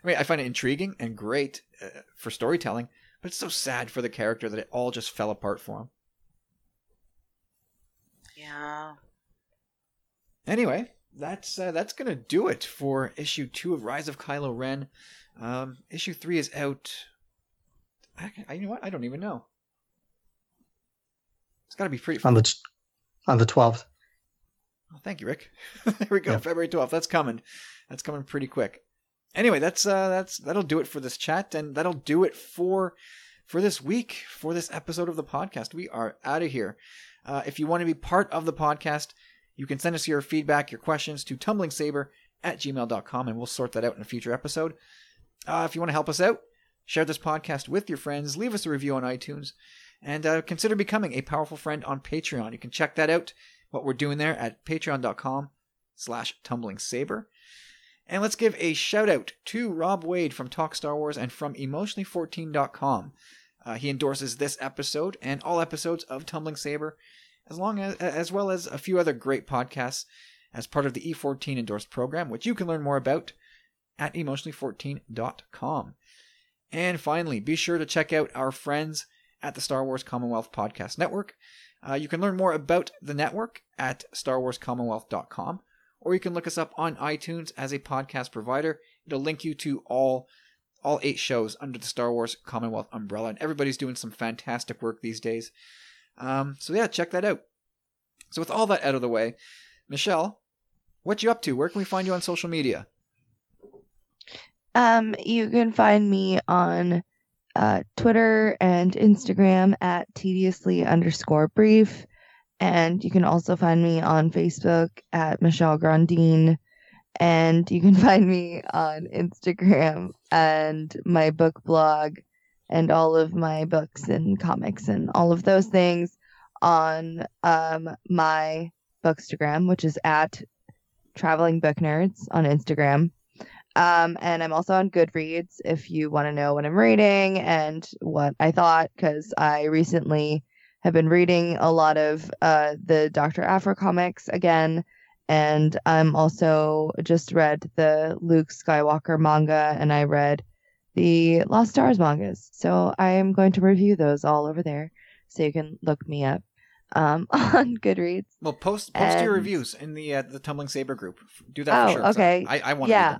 I mean, I find it intriguing and great uh, for storytelling, but it's so sad for the character that it all just fell apart for him. Yeah. Anyway, that's uh, that's gonna do it for issue two of Rise of Kylo Ren. Um, issue three is out. I, I you know what? I don't even know. It's got to be pretty. on the on the 12th. Oh, thank you, Rick. [LAUGHS] there we go. Yeah. February twelfth. That's coming. That's coming pretty quick. Anyway, that's uh, that's that'll do it for this chat, and that'll do it for for this week for this episode of the podcast. We are out of here. Uh, if you want to be part of the podcast, you can send us your feedback, your questions to tumblingsaber at gmail.com, and we'll sort that out in a future episode. Uh, if you want to help us out, share this podcast with your friends, leave us a review on iTunes, and uh, consider becoming a powerful friend on Patreon. You can check that out, what we're doing there at patreon.com slash tumblingsaber. And let's give a shout out to Rob Wade from Talk Star Wars and from emotionally14.com. Uh, he endorses this episode and all episodes of Tumbling Saber, as long as as well as a few other great podcasts as part of the E14 endorsed program, which you can learn more about at emotionally14.com. And finally, be sure to check out our friends at the Star Wars Commonwealth Podcast Network. Uh, you can learn more about the network at starwarscommonwealth.com, or you can look us up on iTunes as a podcast provider. It'll link you to all all eight shows under the Star Wars Commonwealth umbrella, and everybody's doing some fantastic work these days. Um, so yeah, check that out. So with all that out of the way, Michelle, what you up to? Where can we find you on social media? Um, you can find me on uh, Twitter and Instagram at tediously underscore brief. And you can also find me on Facebook at Michelle Grandine. And you can [LAUGHS] find me on Instagram and my book blog and all of my books and comics and all of those things on um, my Bookstagram, which is at Traveling Book Nerds on Instagram. Um, and I'm also on Goodreads if you want to know what I'm reading and what I thought, because I recently have been reading a lot of uh, the Dr. Aphra comics again. And I'm also just read the Luke Skywalker manga and I read the Lost Stars mangas. So I am going to review those all over there. So you can look me up um, [LAUGHS] on Goodreads. Well, post post your reviews in the uh, the Tumbling Saber group. Do that for Oh, sure. okay. I, I want to Yeah.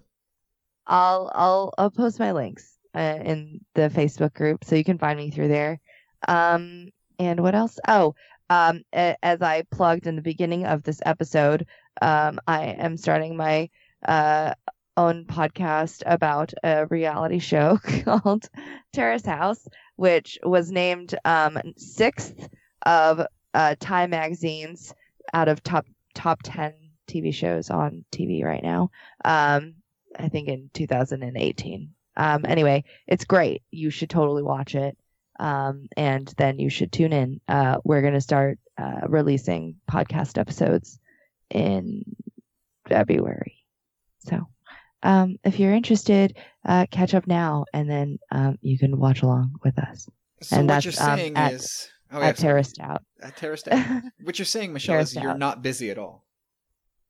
I'll I'll I'll post my links uh, in the Facebook group so you can find me through there. Um, and what else? Oh, um, a- as I plugged in the beginning of this episode, um, I am starting my uh own podcast about a reality show [LAUGHS] called Terrace House, which was named um sixth of uh Time Magazine's out of top top ten TV shows on TV right now. Um, I think in 2018. Um, anyway, it's great. You should totally watch it. Um, and then you should tune in. Uh, we're going to start uh, releasing podcast episodes in February. So um, if you're interested, uh, catch up now and then um, you can watch along with us So And what you're that's, um, saying at- is, oh yeah, at sorry. Terraced Out. At Terraced Out. [LAUGHS] What you're saying, Michelle, is you're Out. not busy at all.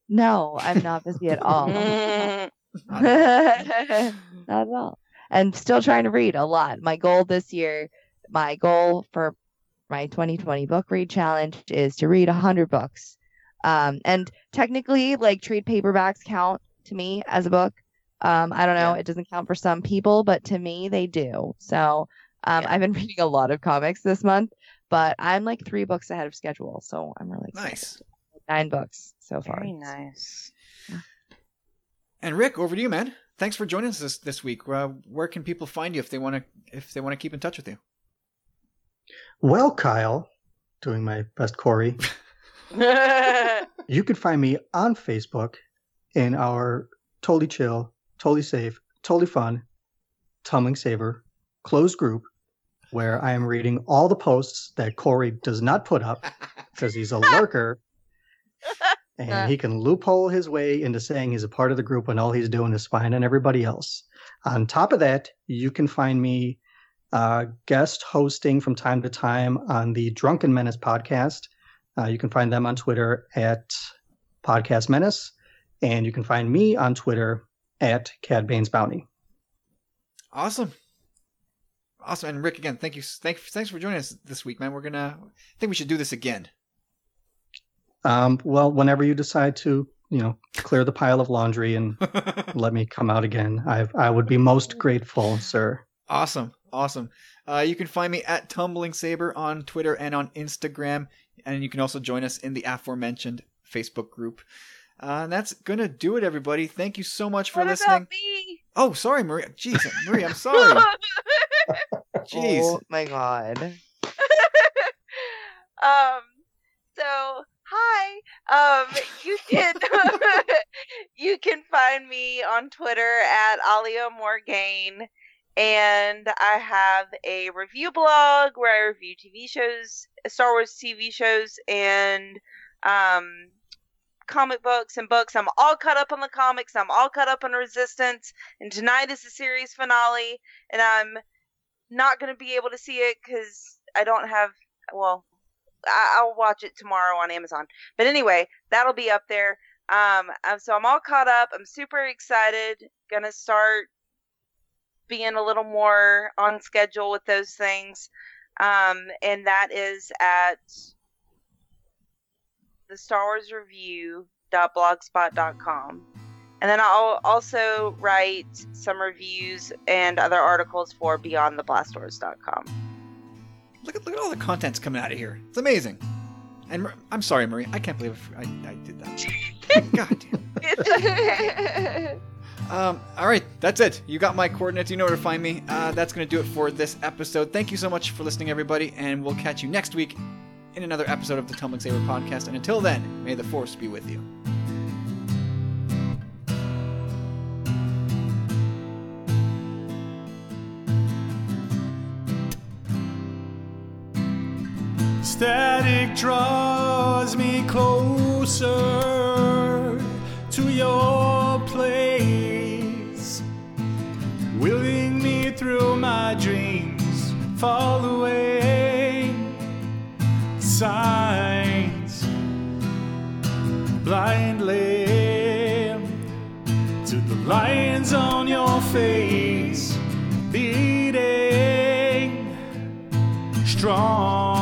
no, I'm not busy at all. [LAUGHS] [LAUGHS] Not at all. And still trying to read a lot. My goal this year, my goal for my 2020 book read challenge is to read 100 books. Um, and technically, like trade paperbacks count to me as a book. Um, I don't know, Yeah. it doesn't count for some people, but to me, they do. So um, Yeah. I've been [LAUGHS] reading a lot of comics this month, but I'm like three books ahead of schedule. So I'm really excited. Nice. Nine books so far. Very nice. And Rick, over to you, man. Thanks for joining us this, this week. Uh, where can people find you if they want to if they want to keep in touch with you? Well, Kyle, doing my best Corey, you can find me on Facebook in our totally chill, totally safe, totally fun, Tumbling Saber closed group where I am reading all the posts that Corey does not put up [LAUGHS] because he's a lurker and he can loophole his way into saying he's a part of the group when all he's doing is spying on everybody else. On top of that, you can find me uh, guest hosting from time to time on the Drunken Menace podcast. Uh, you can find them on Twitter at Podcast Menace, and you can find me on Twitter at Cad Banes Bounty. Awesome. Awesome. And Rick, again, thank you. Thanks, thanks for joining us this week, man. We're gonna. I think we should do this again. Um, well, whenever you decide to, you know, clear the pile of laundry and [LAUGHS] let me come out again, I I would be most grateful, sir. Awesome. Awesome. Uh, you can find me at Tumbling Saber on Twitter and on Instagram. And you can also join us in the aforementioned Facebook group. Uh, and that's going to do it, everybody. Thank you so much for what listening. about me? Oh, sorry, Maria. Jeez, Maria, I'm sorry. [LAUGHS] Jeez. Oh my god. [LAUGHS] um so hi um you can [LAUGHS] you can find me on twitter at alia morgaine and i have a review blog where i review tv shows star wars tv shows and um comic books and books i'm all caught up on the comics i'm all caught up on resistance and tonight is the series finale and i'm not going to be able to see it because i don't have well I- I'll watch it tomorrow on Amazon. But anyway, that'll be up there. Um, so I'm all caught up. I'm super excited. Gonna start being a little more on schedule with those things. Um, and that is at the Star Wars Review.blogspot.com. And then I'll also write some reviews and other articles for BeyondTheBlastdoors.com. Look at, look at all the contents coming out of here. It's amazing. And I'm sorry, Marie. I can't believe I, I did that. [LAUGHS] God damn. [LAUGHS] Um, all right, that's it. You got my coordinates. You know where to find me. Uh, that's going to do it for this episode. Thank you so much for listening, everybody, and we'll catch you next week in another episode of the Tumbling Saber podcast. And until then, may the force be with you. Static draws me closer willing me through my dreams, fall away. Signs blindly to the lines on your face, beating strong,